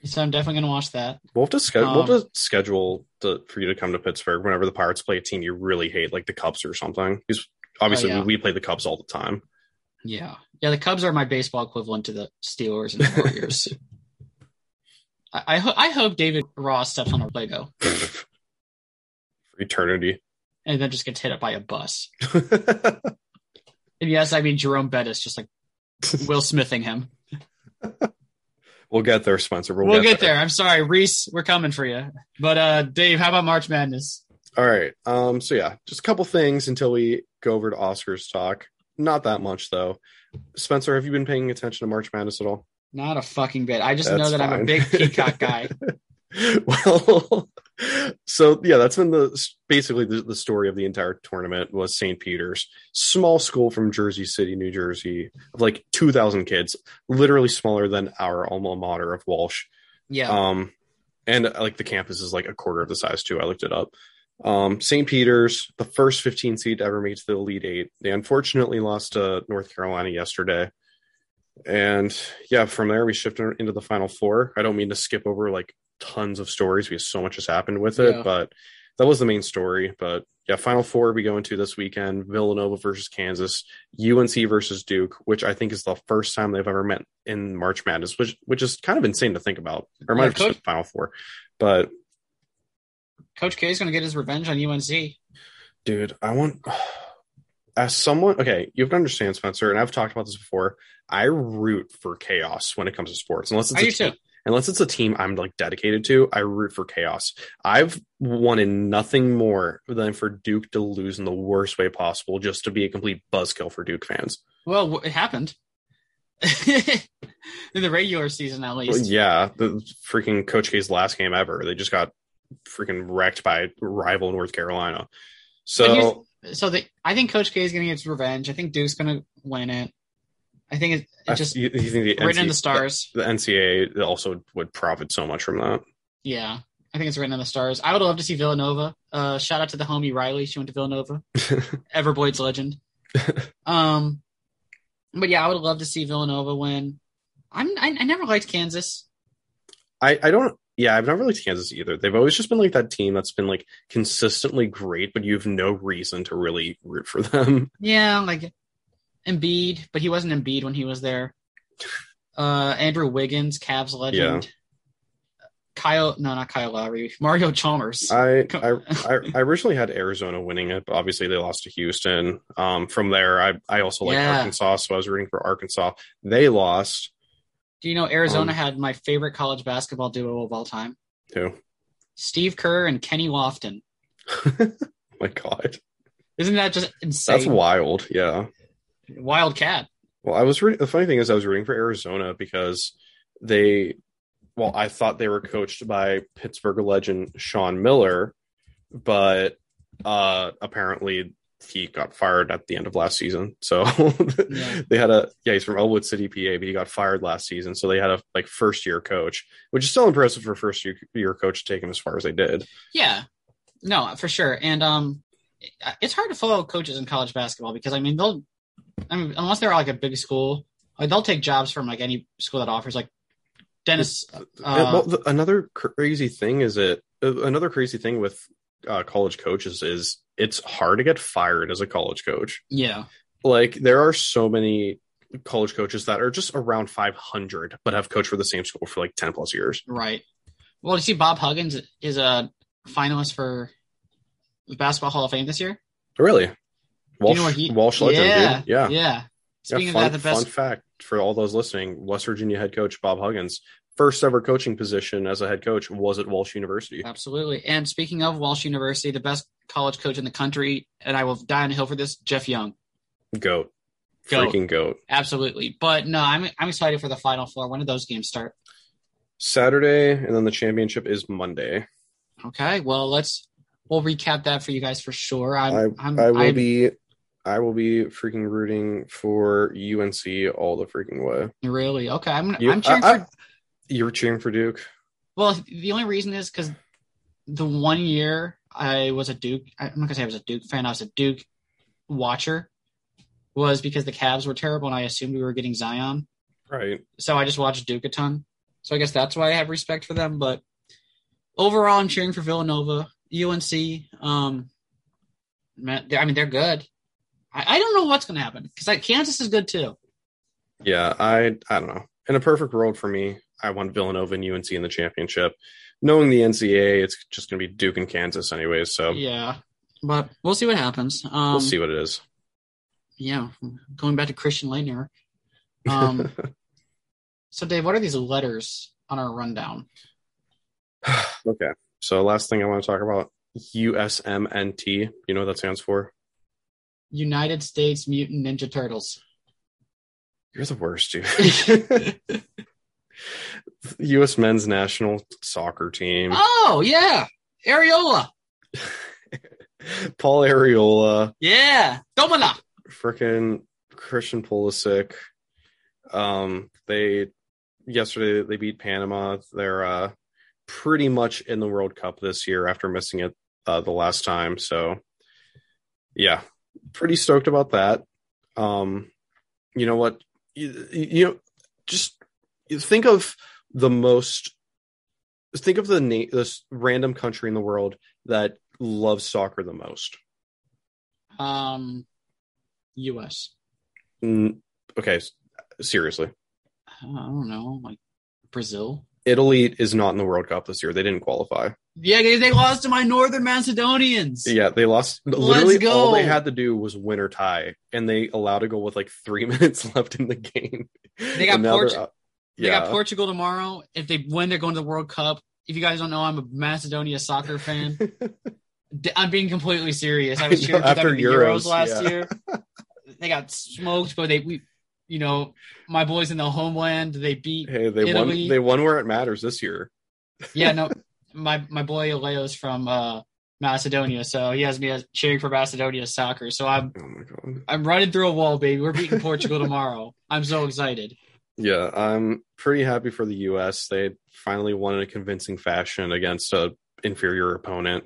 S6: So I'm definitely going to watch that.
S5: We'll have to schedule.
S6: Um,
S5: we'll have to schedule to, for you to come to Pittsburgh whenever the Pirates play a team you really hate, like the Cubs or something. Because obviously
S6: Oh, yeah.
S5: we play the Cubs all the time.
S6: Yeah, yeah. The Cubs are my baseball equivalent to the Steelers and the Warriors. I I, ho- I hope David Ross steps on a Lego
S5: for eternity.
S6: and then just gets hit up by a bus. And yes, I mean Jerome Bettis, just like Will Smithing him.
S5: we'll get there, Spencer. We'll,
S6: We'll get there. I'm sorry, Reese. We're coming for you. But uh Dave, how about March Madness?
S5: All right. Um. So yeah, just a couple things until we go over to Oscars talk. Not that much though. Spencer, have you been paying attention to March Madness at all?
S6: Not a fucking bit. I just know
S5: That's
S6: that I'm a
S5: fine.
S6: big Peacock guy.
S5: well, so yeah, that's been the basically the, the story of the entire tournament was St. Peter's, small school from Jersey City, New Jersey, of like two thousand kids, literally smaller than our alma mater of Walsh.
S6: Yeah.
S5: Um, and uh, like the campus is like a quarter of the size too. I looked it up. Um, St. Peter's, the first 15 seed to ever make to the Elite Eight. They unfortunately lost to North Carolina yesterday. And yeah, from there we shifted into the Final Four. I don't mean to skip over like tons of stories because so much has happened with it,
S6: Yeah.
S5: but that was the main story. But yeah, Final Four we go into this weekend: Villanova versus Kansas, UNC versus Duke, which I think is the first time they've ever met in March Madness, which which is kind of insane to think about. Or might
S6: Yeah,
S5: have just
S6: Coach-
S5: been Final Four, but
S6: Coach K is going to get his revenge on UNC.
S5: dude, I want as someone. Okay, you have to understand, Spencer, and I've talked about this before. I root for chaos when it comes to sports, unless it's
S6: I
S5: a
S6: do too.
S5: Unless it's a team I'm like dedicated to. I root for chaos. I've wanted nothing more than for Duke to lose in the worst way possible, just to be a complete buzzkill for Duke fans.
S6: Well, it happened in the regular season, at
S5: Well,
S6: least.
S5: yeah, the freaking Coach K's last game ever. They just got freaking wrecked by rival North Carolina. So
S6: so the, I think Coach K is going to get his revenge. I think Duke's going to win it. I think it, it just
S5: you, you think the
S6: written in the stars.
S5: The, NCAA also would profit so much from that.
S6: Yeah, I think it's written in the stars. I would love to see Villanova. Uh, shout out to the homie Riley. She went to Villanova. Everboyd's legend. Um, but yeah, I would love to see Villanova win. I'm I, I never liked Kansas.
S5: I, I don't yeah, I've never liked Kansas either. They've always just been like that team that's been like consistently great, but you have no reason to really root for them.
S6: Yeah, like Embiid, but he wasn't Embiid when he was there. Uh, Andrew Wiggins, Cavs legend. Kyle, no, not Kyle Lowry. Mario Chalmers.
S5: I, I I originally had Arizona winning it, but obviously they lost to Houston. Um, from there, I I also like
S6: Yeah.
S5: Arkansas, so I was rooting for Arkansas. They lost
S6: Do you know Arizona
S5: um,
S6: had my favorite college basketball duo of all time?
S5: too.
S6: Steve Kerr and Kenny Lofton.
S5: My God,
S6: Isn't that just insane?
S5: that's wild. Yeah.
S6: Wildcat.
S5: Well, I was rooting. The funny thing is, I was rooting for Arizona because they, well, I thought they were coached by Pittsburgh legend Sean Miller, but uh apparently he got fired at the end of last season. So
S6: Yeah.
S5: they had a yeah, he's from Ellwood City, PA, but he got fired last season. So they had a like first year coach, which is still impressive for first year, year coach to take him as far as they did.
S6: Yeah, no, for sure. And um, it's hard to follow coaches in college basketball because I mean they'll, I mean unless they're like a big school, like they'll take jobs from like any school that offers like Dennis. Uh,
S5: well, the, another crazy thing is it uh, another crazy thing with uh, college coaches is it's hard to get fired as a college coach.
S6: yeah,
S5: Like there are so many college coaches that are just around 500 but have coached for the same school for like 10 plus years.
S6: right. Well, you see, Bob Huggins is a finalist for the Basketball Hall of Fame this year.
S5: Really?
S6: Do you
S5: Walsh,
S6: know he-
S5: Walsh legend,
S6: yeah,
S5: dude. Yeah.
S6: yeah. Speaking
S5: Yeah,
S6: of that, the best
S5: fun fact for all those listening: West Virginia head coach Bob Huggins, first ever coaching position as a head coach was at Walsh University.
S6: Absolutely. And speaking of Walsh University, the best college coach in the country, and I will die on a hill for this, Jeff Young.
S5: Goat,
S6: Goat.
S5: freaking goat.
S6: Absolutely. But no, I'm I'm excited for the final four. When do those games start?
S5: Saturday, and then the championship is Monday.
S6: Okay. Well, let's we'll recap that for you guys for sure. I'm
S5: I,
S6: I'm,
S5: I will
S6: I'm-
S5: be, I will be freaking rooting for UNC all the freaking way.
S6: really okay. I'm
S5: You-
S6: I'm cheering
S5: I- I-
S6: for
S5: You're cheering for Duke.
S6: well, the only reason is because the one year I was a Duke I'm not gonna say I was a Duke fan, I was a Duke watcher was because the Cavs were terrible and I assumed we were getting Zion.
S5: Right.
S6: so I just watched Duke a ton. So I guess that's why I have respect for them. But overall, I'm cheering for Villanova, UNC. Um, I mean, they're good. I, I don't know what's going to happen because like Kansas is good too.
S5: Yeah, I I don't know. In a perfect world for me, I want Villanova and UNC in the championship. Knowing the NCAA, it's just going to be Duke and Kansas anyways. So
S6: Yeah, but we'll see what happens. Um,
S5: we'll see what it is.
S6: Yeah, going back to Christian Laettner. Um, so Dave, what are these letters on our rundown?
S5: okay. So last thing I want to talk about USMNT. You know what that stands for?
S6: United States Mutant Ninja Turtles.
S5: You're the worst, dude. U.S. men's national soccer team.
S6: oh yeah, Arriola.
S5: Paul Arriola,
S6: Yeah, Domina.
S5: Freaking Christian Pulisic. Um, they yesterday they beat Panama. They're uh pretty much in the World Cup this year after missing it uh, the last time. So yeah, pretty stoked about that. Um, you know what? You, you know, just you think of the most. Think of the na- this random country in the world that loves soccer the most.
S6: Um, U.S.
S5: Mm, okay, seriously.
S6: I don't know, like Brazil.
S5: Italy is not in the World Cup this year. They didn't qualify.
S6: Yeah, they, lost to my Northern Macedonians.
S5: Yeah, they lost. Literally, all they had to do was win or tie, and they allowed to go with like three minutes left in the game.
S6: They got
S5: Portugal. now they're
S6: Port-
S5: out.
S6: They
S5: yeah,
S6: got Portugal tomorrow. If they win, they're going to the World Cup. If you guys don't know, I'm a Macedonia soccer fan. I'm being completely serious. I was cheering for them the Euros,
S5: Euros,
S6: last
S5: yeah.
S6: year. They got smoked, but they, we, you know, my boys in the homeland, they beat.
S5: hey, they
S6: Italy.
S5: won. They won where it matters this year.
S6: Yeah, no, my my boy Leo's from uh, Macedonia, so he has me cheering for Macedonia soccer. So I'm
S5: Oh my god.
S6: I'm running through a wall, baby. We're beating Portugal tomorrow. I'm so excited.
S5: Yeah, I'm pretty happy for the U.S. They finally won in a convincing fashion against a inferior opponent.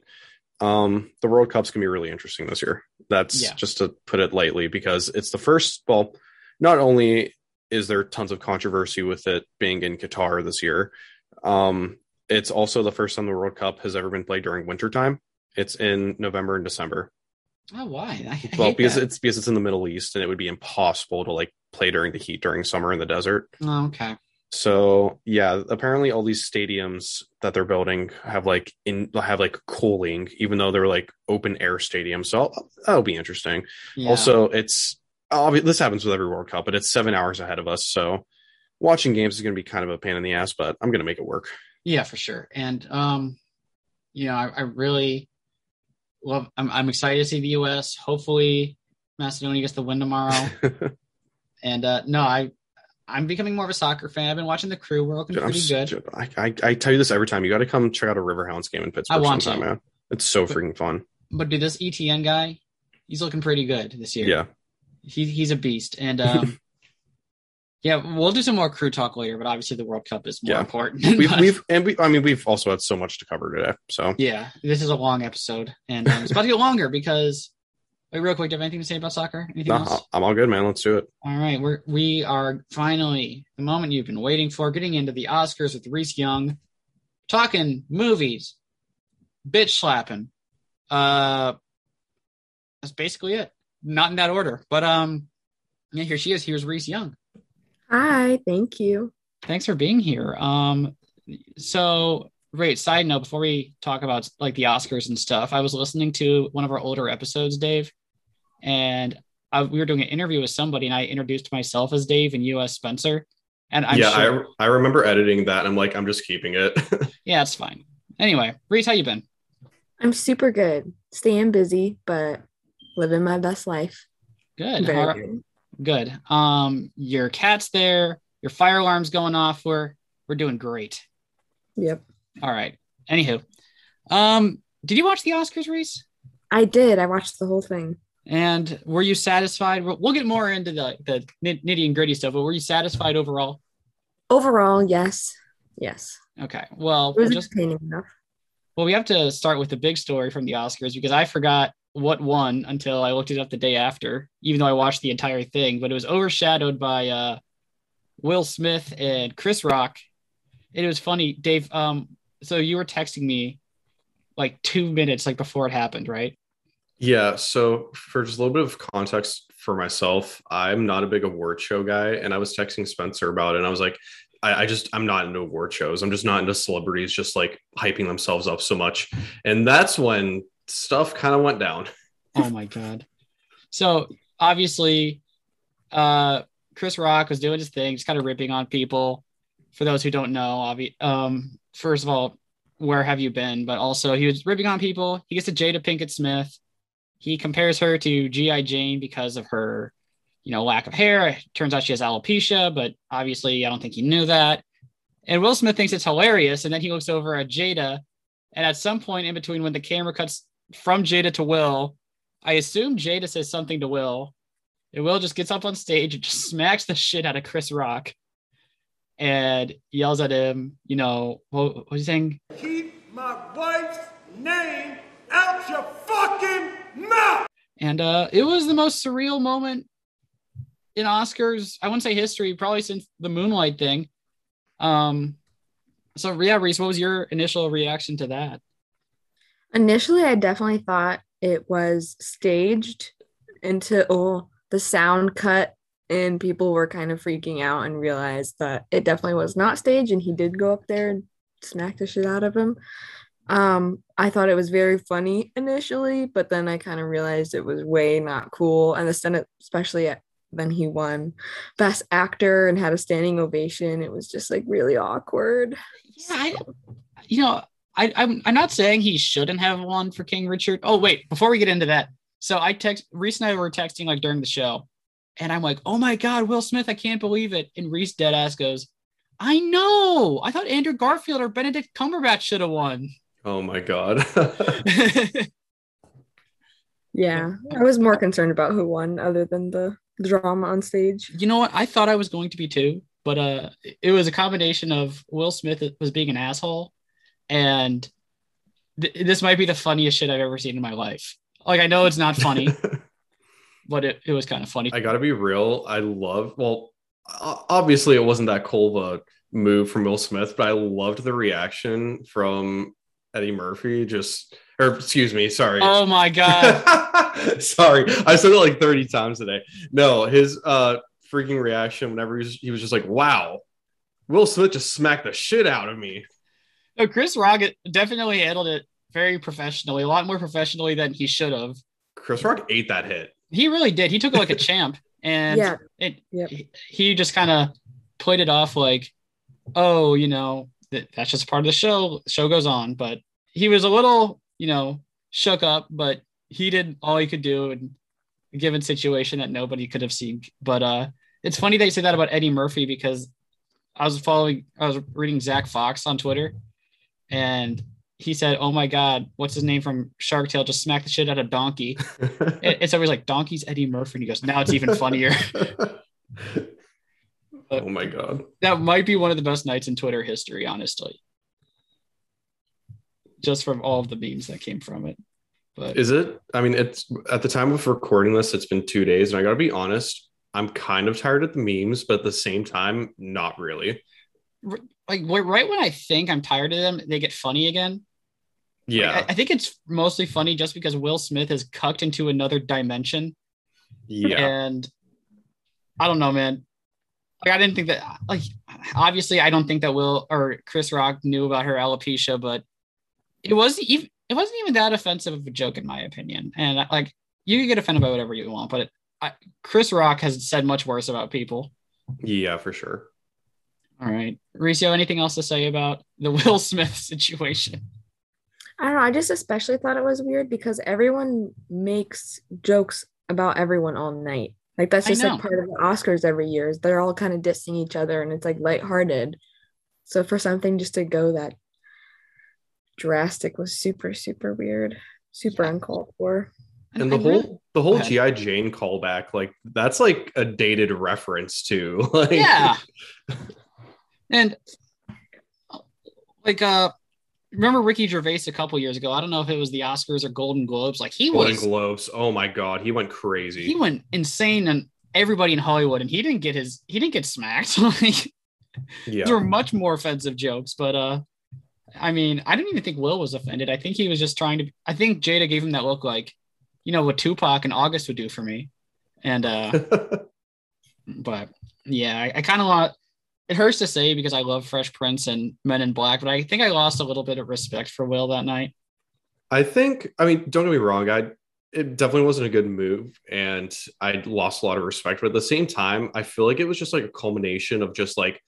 S5: Um, the World Cup's gonna be really interesting this year. That's
S6: Yeah.
S5: just to put it lightly because it's the first. Well, not only is there tons of controversy with it being in Qatar this year, um, it's also the first time the World Cup has ever been played during wintertime. It's in November and December.
S6: Oh, why? I, I
S5: Well, because
S6: that.
S5: it's because it's in the Middle East and it would be impossible to like play during the heat during summer in the desert.
S6: Oh, okay.
S5: So yeah, apparently all these stadiums that they're building have like in have like cooling, even though they're like open air stadiums. So that'll be interesting.
S6: Yeah.
S5: Also, it's obvi- this happens with every World Cup, but it's seven hours ahead of us. So watching games is going to be kind of a pain in the ass, but I'm going to make it work.
S6: Yeah, for sure. And um, you know, I, I really love. I'm I'm excited to see the U.S. Hopefully, Macedonia gets the win tomorrow. and uh, no, I I'm becoming more of a soccer fan. I've been watching the crew. We're looking
S5: Dude, I'm
S6: pretty good.
S5: I, I I tell you this every time. You got to come check out a Riverhounds game in Pittsburgh
S6: I want
S5: sometime,
S6: to.
S5: man. It's so
S6: But-
S5: freaking fun.
S6: But dude, this ETN guy, he's looking pretty good this year.
S5: Yeah.
S6: he he's a beast. And um, yeah, we'll do some more crew talk later. But obviously, the World Cup is more
S5: Yeah.
S6: important.
S5: We've we've and we I mean we've also had so much to cover today. So
S6: yeah, this is a long episode, and um, it's about to get longer because. Wait, real quick, do you have anything to say about soccer? Anything
S5: no,
S6: else?
S5: I'm all good, man. Let's do it.
S6: All right, we're we are finally the moment you've been waiting for, getting into the Oscars with Reese Young, talking movies, bitch slapping. Uh, that's basically it. Not in that order, but um, yeah, here she is. Here's Reese Young.
S7: Hi, thank you.
S6: Thanks for being here. Um, so great. Side note: before we talk about like the Oscars and stuff, I was listening to one of our older episodes, Dave, and I, we were doing an interview with somebody, and I introduced myself as Dave and you as Spencer. And I'm
S5: yeah,
S6: sure,
S5: I I remember editing that. And I'm like, I'm just keeping it.
S6: yeah, it's fine. Anyway, Reese, how you been?
S7: I'm super good. Staying busy, but living my best life.
S6: Good.
S7: Very
S6: All right.
S7: good.
S6: Good. Um, your cat's there. Your fire alarm's going off. We're we're doing great.
S7: Yep.
S6: All right. Anywho, um, did you watch the Oscars, Reese?
S7: I did. I watched the whole thing.
S6: And were you satisfied? We'll we'll get more into the the nitty and gritty stuff, but were you satisfied overall?
S7: Overall, yes. Yes.
S6: Okay. Well,
S7: It was
S6: just
S7: entertaining enough.
S6: well, we have to start with the big story from the Oscars because I forgot what won until I looked it up the day after, even though I watched the entire thing. But it was overshadowed by uh, Will Smith and Chris Rock. It was funny, Dave. Um, so you were texting me like two minutes like before it happened, right?
S5: Yeah. So for just a little bit of context for myself, I'm not a big award show guy, and I was texting Spencer about it, and I was like, I, I just I'm not into award shows. I'm just not into celebrities just like hyping themselves up so much, and that's when stuff kind of went down.
S6: Oh my god. So obviously, uh, Chris Rock was doing his thing, just kind of ripping on people. For those who don't know, obvi- um, first of all, where have you been? But also, he was ripping on people. He gets to Jada Pinkett Smith. He compares her to G.I. Jane because of her, you know, lack of hair. It turns out she has alopecia, but obviously, I don't think he knew that. And Will Smith thinks it's hilarious. And then he looks over at Jada. And at some point in between, when the camera cuts from Jada to Will, I assume Jada says something to Will. And Will just gets up on stage and just smacks the shit out of Chris Rock and yells at him, you know, what, what was he saying?
S1: Keep my wife's name out your fucking mouth!
S6: And uh, it was the most surreal moment in Oscars, I wouldn't say history, probably since the Moonlight thing. Um, so, yeah, Reese, what was your initial reaction to that?
S7: Initially, I definitely thought it was staged until the sound cut and people were kind of freaking out and realized that it definitely was not staged and he did go up there and smack the shit out of him. Um, I thought it was very funny initially, but then I kind of realized it was way not cool. And the Senate, especially at, then he won Best Actor and had a standing ovation. It was just like really awkward.
S6: Yeah, I, you know, I, I'm I'm not saying he shouldn't have won for King Richard. Oh wait, before we get into that, so I text Reese and I were texting like during the show, and I'm like, oh my god, Will Smith, I can't believe it. And Reese deadass goes, I know. I thought Andrew Garfield or Benedict Cumberbatch should have won.
S5: Oh my god.
S7: Yeah, I was more concerned about who won other than the drama on stage.
S6: you know what? I thought I was going to be too, but uh, it was a combination of Will Smith was being an asshole, and th- this might be the funniest shit I've ever seen in my life. Like I know it's not funny, but it, it was kind of funny.
S5: I gotta be real. I love. Well, obviously it wasn't that cool of a move from Will Smith, but I loved the reaction from Eddie Murphy. Just or excuse me, sorry.
S6: oh my god!
S5: sorry, I said it like thirty times today. No, his uh freaking reaction whenever he was, he was just like, "Wow, Will Smith just smacked the shit out of me."
S6: No, Chris Rock definitely handled it very professionally, a lot more professionally than he should have.
S5: Chris Rock ate that hit.
S6: He really did. He took it like a champ, and
S7: Yeah.
S6: it
S7: Yep.
S6: he, he just kind of played it off like, oh, you know, that, that's just part of the show. Show goes on, but he was a little, you know, shook up, but he did all he could do in a given situation that nobody could have seen. But uh, it's funny that you say that about Eddie Murphy because I was following, I was reading Zach Fox on Twitter, and he said, "Oh my God, what's his name from Shark Tale? Just smacked the shit out of Donkey." It- it's always like Donkey's Eddie Murphy, and he goes, "Now it's even funnier."
S5: oh my god.
S6: that might be one of the best nights in Twitter history, honestly. Just from all of the memes that came from it. But
S5: Is it? I mean, it's at the time of recording this, it's been two days, and I gotta be honest, I'm kind of tired of the memes, but at the same time, not really.
S6: Like right when I think I'm tired of them, they get funny again.
S5: Yeah,
S6: I, I think it's mostly funny just because Will Smith has cucked into another dimension.
S5: yeah.
S6: And I don't know, man. Like I didn't think that like obviously I don't think that Will or Chris Rock knew about her alopecia, but it wasn't even it wasn't even that offensive of a joke in my opinion. And like you can get offended by whatever you want, but it, Chris Rock has said much worse about people.
S5: Yeah, for sure.
S6: All right. Reese, you have anything else to say about the Will Smith situation?
S7: I don't know. I just especially thought it was weird because everyone makes jokes about everyone all night. Like that's just like part of the Oscars every year. Is they're all kind of dissing each other and it's like lighthearted. So for something just to go that drastic was super, super weird, super uncalled for.
S5: And the
S6: I really-
S5: whole the whole. GI Jane callback, like that's like a dated reference too. Like,
S6: yeah. And like uh remember Ricky Gervais a couple years ago? I don't know if it was the Oscars or Golden Globes. Like he
S5: Golden
S6: was
S5: Globes. Oh my god, he went crazy.
S6: he went insane and everybody in Hollywood and he didn't get his he didn't get smacked. like
S5: yeah.
S6: there were much more offensive jokes, but uh I mean, I didn't even think Will was offended. I think he was just trying to I think Jada gave him that look like, you know, what Tupac and August would do for me. And uh but yeah, I, I kind of want it hurts to say because I love Fresh Prince and Men in Black, but I think I lost a little bit of respect for Will that night.
S5: I think, I mean, don't get me wrong. I it definitely wasn't a good move, and I lost a lot of respect. But at the same time, I feel like it was just like a culmination of just like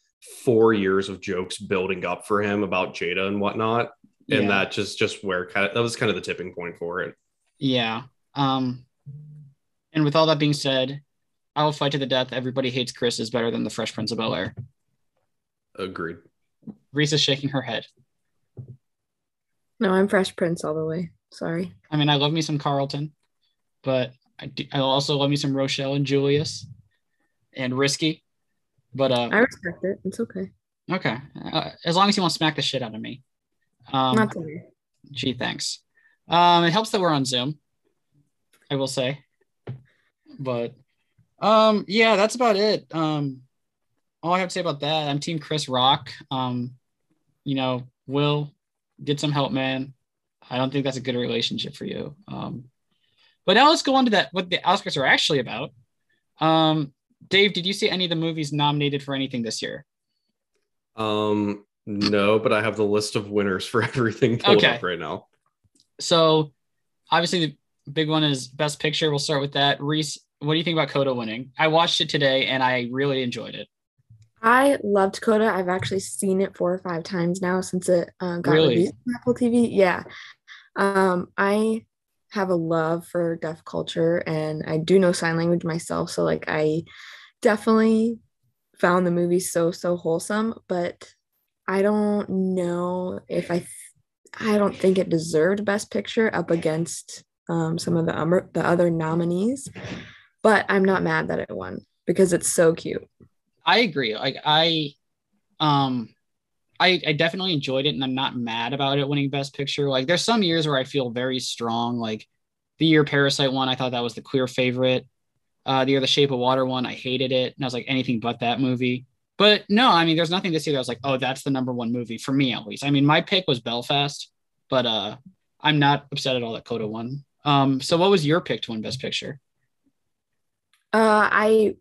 S5: four years of jokes building up for him about Jada and whatnot, and
S6: Yeah.
S5: that just just where kind of that was kind of the tipping point for it.
S6: Yeah. Um, and with all that being said, I will fight to the death. Everybody hates Chris is better than the Fresh Prince of Bel Air.
S5: Agreed.
S6: Reese is shaking her head.
S7: No, I'm Fresh Prince all the way. Sorry.
S6: I mean, I love me some Carlton, but I, do, I also love me some Rochelle and Julius and Risky. But uh,
S7: I respect it. It's okay.
S6: okay, uh, as long as you won't smack the shit out of me. Um,
S7: Not today.
S6: Gee, thanks. Um, it helps that we're on Zoom. I will say, but um, yeah, that's about it. Um, all I have to say about that, I'm Team Chris Rock. Um, you know, Will get some help, man. I don't think that's a good relationship for you. Um, but now let's go on to that. What the Oscars are actually about. Um, Dave, did you see any of the movies nominated for anything this year?
S5: Um, no, but I have the list of winners for everything pulled
S6: Okay.
S5: up right now.
S6: So, obviously, the big one is Best Picture. We'll start with that. Reese, what do you think about Coda winning? I watched it today and I really enjoyed it.
S7: I loved Coda. I've actually seen it four or five times now since it uh, got
S6: Really?
S7: released on Apple TV. Yeah. Um, I have a love for deaf culture and I do know sign language myself. So, like, I definitely found the movie so, so wholesome, but I don't know if I, th- I don't think it deserved Best Picture up against um, some of the, um, the other nominees, but I'm not mad that it won because it's so cute.
S6: I agree. Like I, um, I, I definitely enjoyed it, and I'm not mad about it winning Best Picture. Like there's some years where I feel very strong. Like the year Parasite won, I thought that was the clear favorite. Uh, the year The Shape of Water won, I hated it, and I was like anything but that movie. But no, I mean, there's nothing this year that I was like, oh, that's the number one movie for me at least. I mean, my pick was Belfast, but uh, I'm not upset at all that Coda won. Um, so what was your pick to win Best Picture?
S7: Uh, I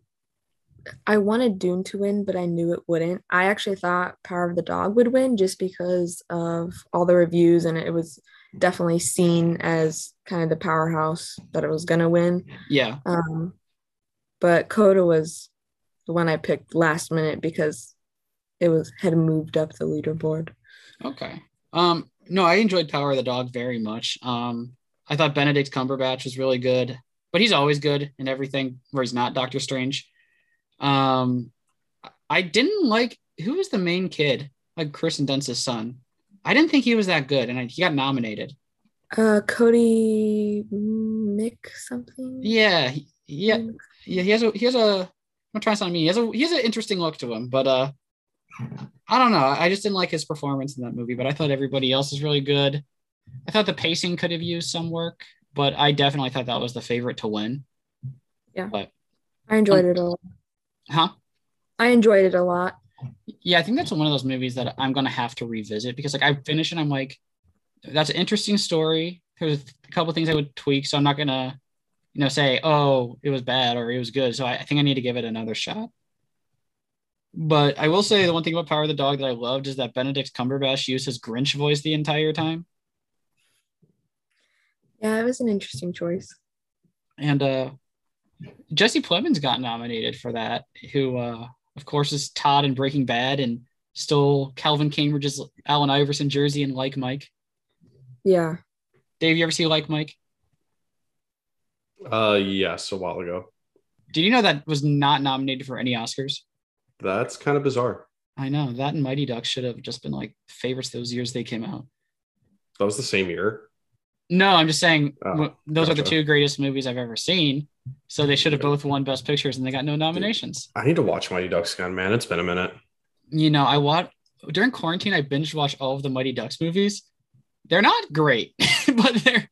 S7: I wanted Dune to win, but I knew it wouldn't. I actually thought Power of the Dog would win just because of all the reviews, and it was definitely seen as kind of the powerhouse that it was gonna win.
S6: Yeah,
S7: Um, but Coda was the one I picked last minute because it was had moved up the leaderboard.
S6: Okay. Um, no, I enjoyed Power of the Dog very much. Um, I thought Benedict Cumberbatch was really good, but he's always good in everything where he's not Doctor Strange. Um, I didn't like who was the main kid, like Kirsten Dunst's son. I didn't think he was that good, and I, he got nominated.
S7: Uh, Cody Mick something.
S6: Yeah, he, yeah, yeah. He has a he has a. I'm trying to sound mean. He has a he has an interesting look to him, but uh, I don't know. I just didn't like his performance in that movie, but I thought everybody else was really good. I thought the pacing could have used some work, but I definitely thought that was the favorite to win.
S7: Yeah, but I enjoyed it a lot.
S6: Huh?
S7: I enjoyed it a lot.
S6: Yeah, I think that's one of those movies that I'm gonna have to revisit because like I finish and I'm like, that's an interesting story. There's a couple things I would tweak, so I'm not gonna, you know, say, oh, it was bad or it was good. So I, I think I need to give it another shot. But I will say the one thing about Power of the Dog that I loved is that Benedict Cumberbatch used his Grinch voice the entire time.
S7: Yeah, it was an interesting choice.
S6: And uh Jesse Plemons got nominated for that, who, uh, of course, is Todd in Breaking Bad and stole Calvin Cambridge's Allen Iverson jersey and Like Mike.
S7: Yeah.
S6: Dave, you ever see Like Mike?
S5: Uh, yes, a while ago.
S6: Did you know that was not nominated for any Oscars?
S5: That's kind of bizarre.
S6: I know that and Mighty Ducks should have just been like favorites those years they came out.
S5: That was the same year.
S6: No, I'm just saying
S5: Oh,
S6: w- those are the two greatest movies I've ever seen. So they should have both won Best Pictures and they got no nominations.
S5: I need to watch Mighty Ducks again, man. It's been a minute.
S6: You know, I watched during quarantine. I binge watched all of the Mighty Ducks movies. They're not great, but they're.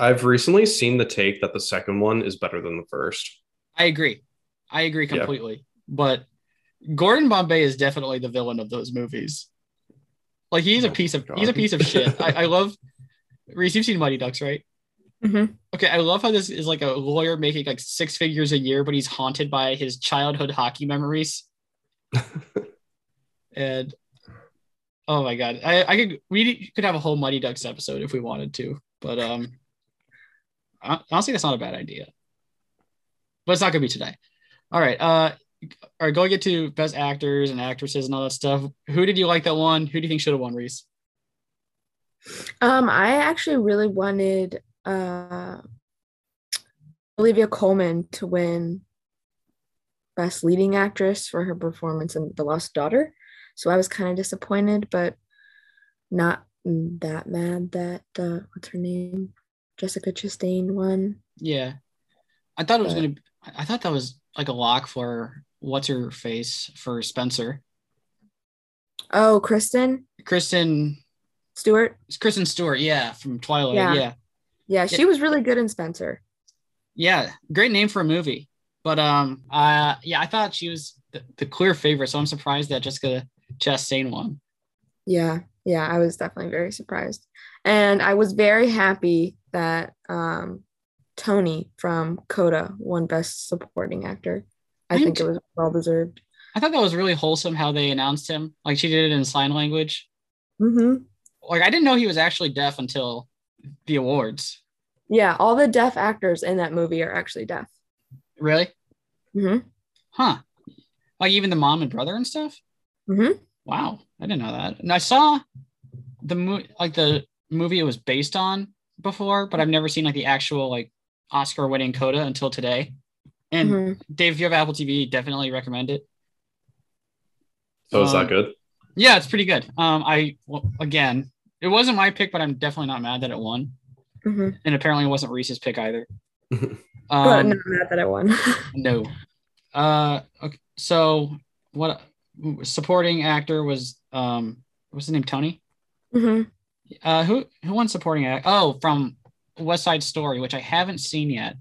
S5: I've recently seen the take that the second one is better than the first.
S6: I agree. I agree
S5: Yeah.
S6: completely. But Gordon Bombay is definitely the villain of those movies. Like he's a
S5: Oh
S6: piece of
S5: God.
S6: he's a piece of shit. I, I love Reese. You've seen Mighty Ducks, right?
S7: Hmm
S6: Okay, I love how this is like a lawyer making like six figures a year, but he's haunted by his childhood hockey memories. and oh my god, I, I could we could have a whole Mighty Ducks episode if we wanted to, but um, hon- honestly, that's not a bad idea. But it's not gonna be today. All right, uh, all right, go get to best actors and actresses and all that stuff. Who did you like that won? Who do you think should have won, Reese?
S7: Um, I actually really wanted uh Olivia Colman to win Best Leading Actress for her performance in The Lost Daughter. So I was kind of disappointed, but not that mad that uh what's her name? Jessica Chastain won.
S6: Yeah, I thought it was
S7: But-
S6: gonna. I thought that was like a lock for what's her face for Spencer.
S7: Oh, Kristen
S6: Kristen
S7: Stewart.
S6: It's Kristen Stewart, yeah, from Twilight. Yeah.
S7: Yeah.
S6: Yeah.
S7: She was really good in Spencer.
S6: Yeah, great name for a movie. But um uh yeah, I thought she was the, the clear favorite, so I'm surprised that Jessica Chastain won.
S7: Yeah, yeah, I was definitely very surprised. And I was very happy that um Tony from Coda won Best Supporting Actor. I
S6: Me
S7: think it was well deserved.
S6: I thought that was really wholesome how they announced him. Like she did it in sign language.
S7: Mm-hmm.
S6: Like I didn't know he was actually deaf until the awards.
S7: Yeah, all the deaf actors in that movie are actually deaf.
S6: Really?
S7: Mm-hmm.
S6: Huh. Like even the mom and brother and stuff?
S7: Mm-hmm.
S6: Wow, I didn't know that. And I saw the mo- like the movie it was based on before, but I've never seen like the actual like Oscar winning coda until today. And
S7: Mhm.
S6: Dave, if you have Apple TV, definitely recommend it.
S5: So is
S6: Um,
S5: that good?
S6: Yeah, it's pretty good. Um, I well, again, it wasn't my pick, but I'm definitely not mad that it won.
S7: Mm-hmm.
S6: And apparently, it wasn't Reese's pick either.
S7: but
S6: Um,
S7: not mad that I won.
S6: no. Uh, okay. So what? Supporting actor was um, what's his name? Tony.
S7: Mm-hmm.
S6: Uh, who who won supporting act? Oh, from West Side Story, which I haven't seen yet.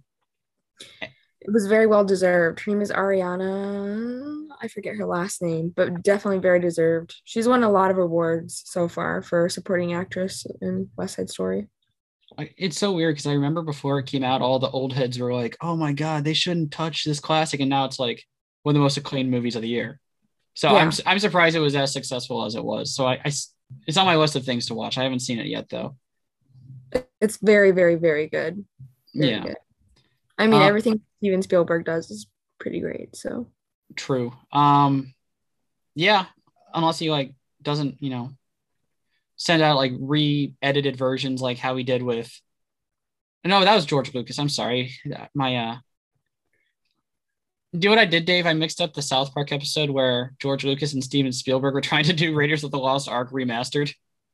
S7: It was very well deserved. Her name is Ariana. I forget her last name, but definitely very deserved. She's won a lot of awards so far for supporting actress in West Side Story.
S6: It's so weird because I remember before it came out, all the old heads were like, "Oh my god, they shouldn't touch this classic," and now it's like one of the most acclaimed movies of the year. So
S7: Yeah.
S6: I'm I'm surprised it was as successful as it was. So I, it's on my list of things to watch. I haven't seen it yet though.
S7: It's very, very, very good. Very
S6: yeah,
S7: good. I mean,
S6: Uh,
S7: everything Steven Spielberg does is pretty great. So
S6: true. Um, yeah, unless he like doesn't, you know, send out like re-edited versions like how he did with. No, that was George Lucas. I'm sorry, my uh. Do what I did, Dave. I mixed up the South Park episode where George Lucas and Steven Spielberg were trying to do Raiders of the Lost Ark remastered.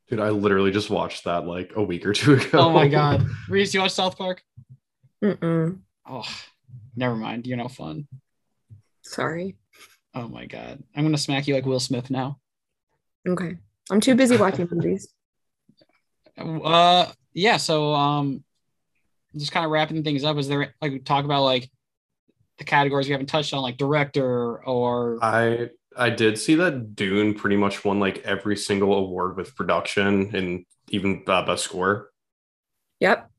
S5: Dude, I literally just watched that like a week or two ago.
S6: Oh my god, Reese, you watch South Park?
S7: mm-mm.
S6: Oh, never mind. You're no fun.
S7: Sorry.
S6: Oh my god, I'm gonna smack you like Will Smith now.
S7: Okay. I'm too busy watching movies.
S6: Uh, yeah. So, um, just kind of wrapping things up. Is there like talk about like the categories we haven't touched on, like director or
S5: I I did see that Dune pretty much won like every single award with production and even uh, best score.
S7: Yep.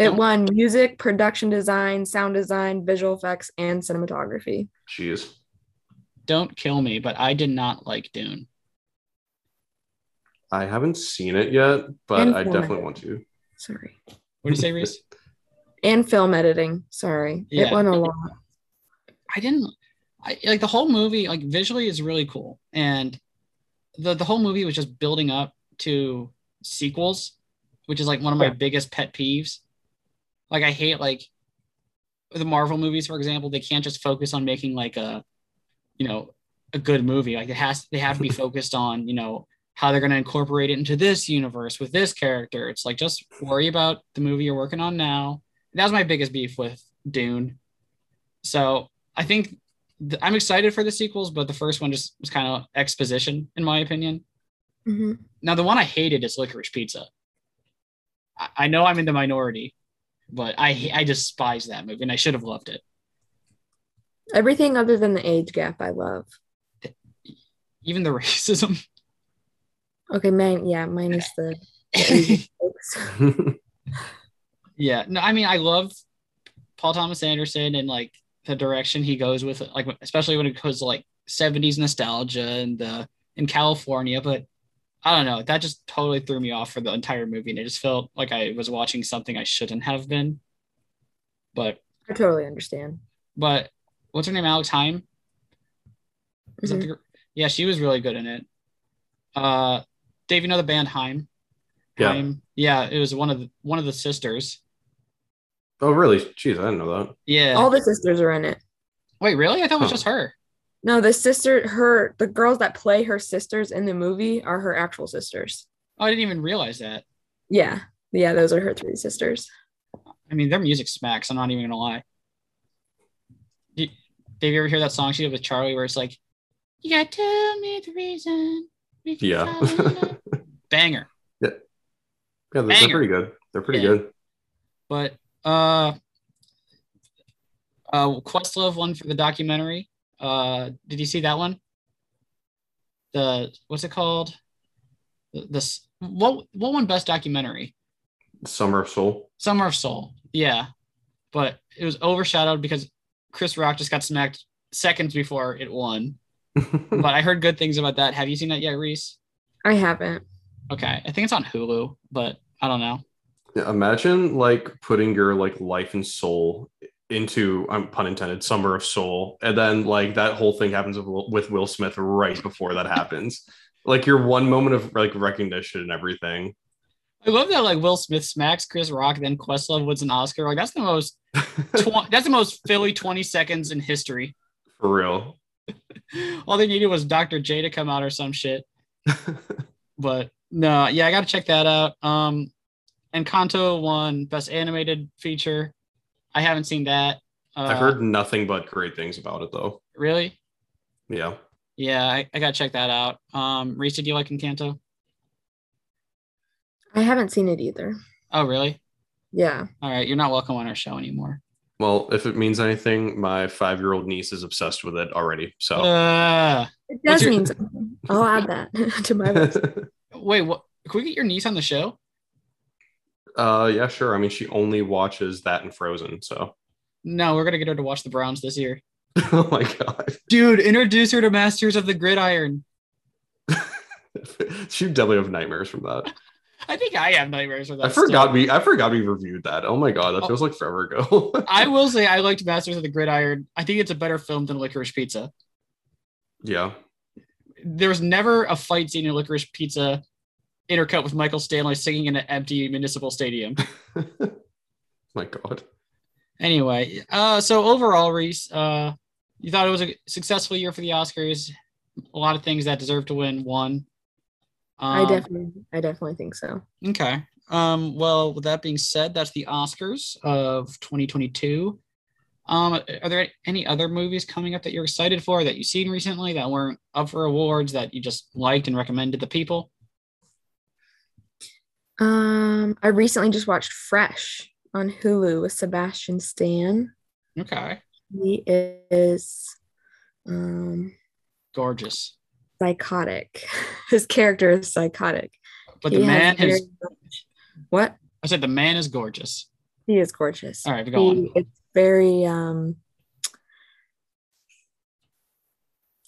S7: It
S6: Oh.
S7: won music, production design, sound design, visual effects, and cinematography.
S5: Jeez.
S6: don't kill me, but I did not like Dune.
S5: I haven't seen it yet, but I
S7: Informative.
S5: definitely want to.
S7: Sorry.
S6: What do you say, Reese?
S7: And film editing. Sorry.
S6: Yeah.
S7: It went a lot.
S6: I didn't I like the whole movie like visually is really cool and the the whole movie was just building up to sequels which is like one of my
S7: Yeah.
S6: biggest pet peeves like I hate like the Marvel movies for example they can't just focus on making like a you know a good movie like it has they have to be focused on you know how they're going to incorporate it into this universe with this character it's like just worry about the movie you're working on now that was my biggest beef with Dune so I think th- I'm excited for the sequels, but the first one just was kind of exposition, in my opinion.
S7: Mhm.
S6: Now, the one I hated is Licorice Pizza. I, I know I'm in the minority, but I I despise that movie, and I should have loved it.
S7: Everything other than the age gap, I love.
S6: Even the racism.
S7: Okay, man. Yeah, minus the, the
S6: yeah, no, I mean I love Paul Thomas Anderson and like the direction he goes with like especially when it goes to like 70s nostalgia and uh, in California, but I don't know, that just totally threw me off for the entire movie, and it just felt like I was watching something I shouldn't have been. But
S7: I totally understand.
S6: but what's her name? Alex Haim. Is that
S7: Mhm.
S6: the yeah, she was really good in it. Uh, Dave, you know the band Haim?
S5: Yeah.
S6: Haim. Yeah, it was one of the one of the sisters.
S5: oh, really? Jeez, I didn't know that.
S6: Yeah.
S7: All the sisters are in it.
S6: Wait, really? I thought it was
S5: Huh.
S6: just her.
S7: No, the sister, her, the girls that play her sisters in the movie are her actual sisters.
S6: Oh, I didn't even realize that.
S7: Yeah. Yeah, those are her three sisters.
S6: I mean, their music smacks. I'm not even gonna lie. Did, did you ever hear that song she did with Charlie, where it's like, "You gotta tell me the reason."
S5: Yeah.
S6: fall. Banger.
S5: Yeah, they're, they're pretty good. They're pretty
S6: Yeah.
S5: good.
S6: But uh, uh, Questlove one for the documentary. Uh, did you see that one? The what's it called? This what what won best documentary?
S5: Summer of Soul.
S6: Summer of Soul. Yeah. But it was overshadowed because Chris Rock just got smacked seconds before it won. But I heard good things about that. Have you seen that yet, Reese?
S7: I haven't.
S6: Okay. I think it's on Hulu, but I don't know.
S5: Yeah, imagine like putting your like life and soul into um, pun intended summer of soul and then like that whole thing happens with Will, with Will Smith right before that happens like your one moment of like recognition and everything
S6: I love that like Will Smith smacks Chris Rock, then Questlove wins an Oscar. Like that's the most tw- that's the most Philly 20 seconds in history.
S5: for real
S6: All they needed was Dr. J to come out or some shit. But no, yeah, I gotta check that out. Um Encanto won best animated feature. I haven't seen that. Uh,
S5: I've heard nothing but great things about it though
S6: really.
S5: yeah
S6: Yeah, I, I gotta check that out. Um, Reese, did you like Encanto?
S7: I haven't seen it either.
S6: Oh, really?
S7: Yeah.
S6: All right, you're not welcome on our show anymore.
S5: well if it means anything my five year old niece is obsessed with it already so
S6: Uh,
S7: It does
S6: your-
S7: mean something. I'll add that to my list.
S6: wait, what? Can we get your niece on the show?
S5: Uh yeah sure i mean she only watches that and frozen so
S6: No, we're gonna get her to watch the Browns this year.
S5: oh my god
S6: Dude, introduce her to Masters of the Gridiron.
S5: she definitely have nightmares from that
S6: I think I have nightmares from that.
S5: I forgot
S6: still.
S5: we I forgot we reviewed that. Oh my god, that
S6: Oh.
S5: feels like forever ago.
S6: I will say I liked Masters of the Gridiron. I think it's a better film than Licorice Pizza.
S5: yeah.
S6: There was never a fight scene in Licorice Pizza intercut with Michael Stanley singing in an empty municipal stadium.
S5: my god.
S6: Anyway, uh, so overall, Reese, uh, you thought it was a successful year for the Oscars. A lot of things that deserve to win won.
S7: I
S6: Um,
S7: definitely I definitely think so.
S6: Okay. Um, well, with that being said, that's the Oscars of 2022. Um, are there any other movies coming up that you're excited for that you've seen recently that weren't up for awards that you just liked and recommended to people?
S7: Um I recently just watched Fresh on Hulu with Sebastian Stan.
S6: Okay.
S7: He is um
S6: Gorgeous.
S7: psychotic. His character is psychotic.
S6: But
S7: He
S6: the man is,
S7: much- what?
S6: I said the man is gorgeous.
S7: He is gorgeous.
S6: All right, go on.
S7: It's very um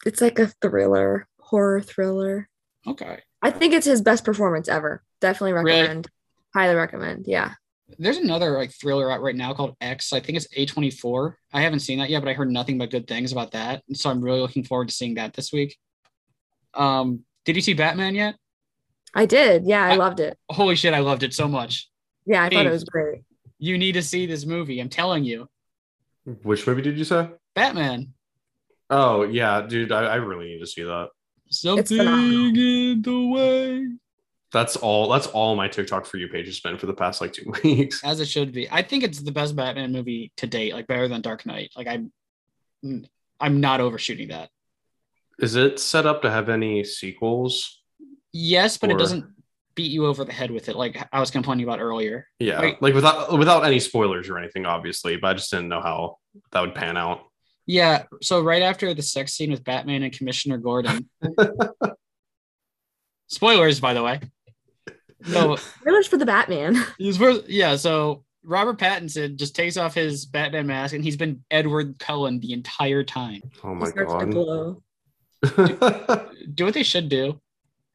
S7: it's like a thriller, horror thriller.
S6: Okay.
S7: I think it's his best performance ever. Definitely
S6: Really?
S7: recommend. Highly recommend. Yeah.
S6: There's another like thriller out right now called X. I think it's A24. I haven't seen that yet, but I heard nothing but good things about that. And so I'm really looking forward to seeing that this week. Um, did you see Batman yet?
S7: I did. Yeah, I
S6: I-
S7: loved it.
S6: Holy shit, I loved it so much.
S7: Yeah, I thought it was great.
S6: You need to see this movie. I'm telling you.
S5: Which movie did you say?
S6: Batman.
S5: Oh yeah, dude, I, I really need to see that.
S6: Something in the way.
S5: That's all. That's all my TikTok for you page has been for the past like two weeks.
S6: As it should be. I think it's the best Batman movie to date, like better than Dark Knight. Like I'm I'm not overshooting that.
S5: Is it set up to have any sequels?
S6: Yes, but
S5: Or-
S6: it doesn't beat you over the head with it like I was complaining about earlier.
S5: Yeah, like without without any spoilers or anything, obviously. But I just didn't know how that would pan out.
S6: Yeah, so right after the sex scene with Batman and Commissioner Gordon. Spoilers, by the way. So
S7: Spoilers for the Batman.
S6: He's first, yeah. So Robert Pattinson just takes off his Batman mask, and he's been Edward Cullen the entire time.
S5: Oh my
S7: starts to
S5: god.
S7: glow.
S6: Do what they should do.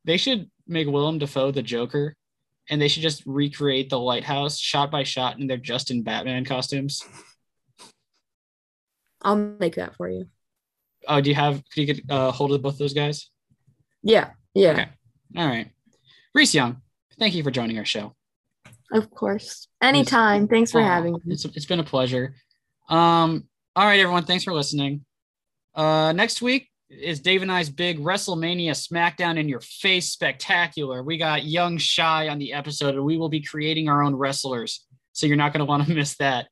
S6: They should make Willem Dafoe the Joker, and they should just recreate the lighthouse shot by shot, and they're just in Batman costumes.
S7: I'll make that for you.
S6: Oh, do you have? Could you get uh, hold of both those guys?
S7: Yeah, yeah,
S6: Okay. All right, Reese Young. Thank you for joining our show.
S7: of course. Anytime. Thanks for
S6: Aw,
S7: having me.
S6: It's, it's been a pleasure. Um, all right, everyone. Thanks for listening. Uh, next week is Dave and I's big WrestleMania SmackDown in your face spectacular. We got Young Shy on the episode, and we will be creating our own wrestlers. So you're not going to want to miss that.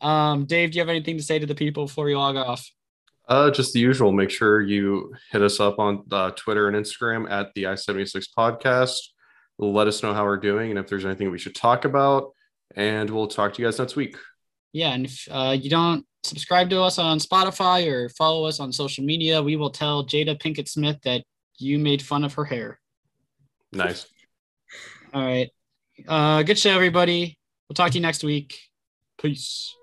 S6: Um, Dave, do you have anything to say to the people before you log off?
S5: Uh, just the usual. Make sure you hit us up on uh, Twitter and Instagram at the I76 podcast. Let us know how we're doing and if there's anything we should talk about. And we'll talk to you guys next week.
S6: Yeah, and if uh, you don't subscribe to us on Spotify or follow us on social media, we will tell Jada Pinkett Smith that you made fun of her hair.
S5: Nice.
S6: All right. Uh, good show, everybody. We'll talk to you next week. Peace.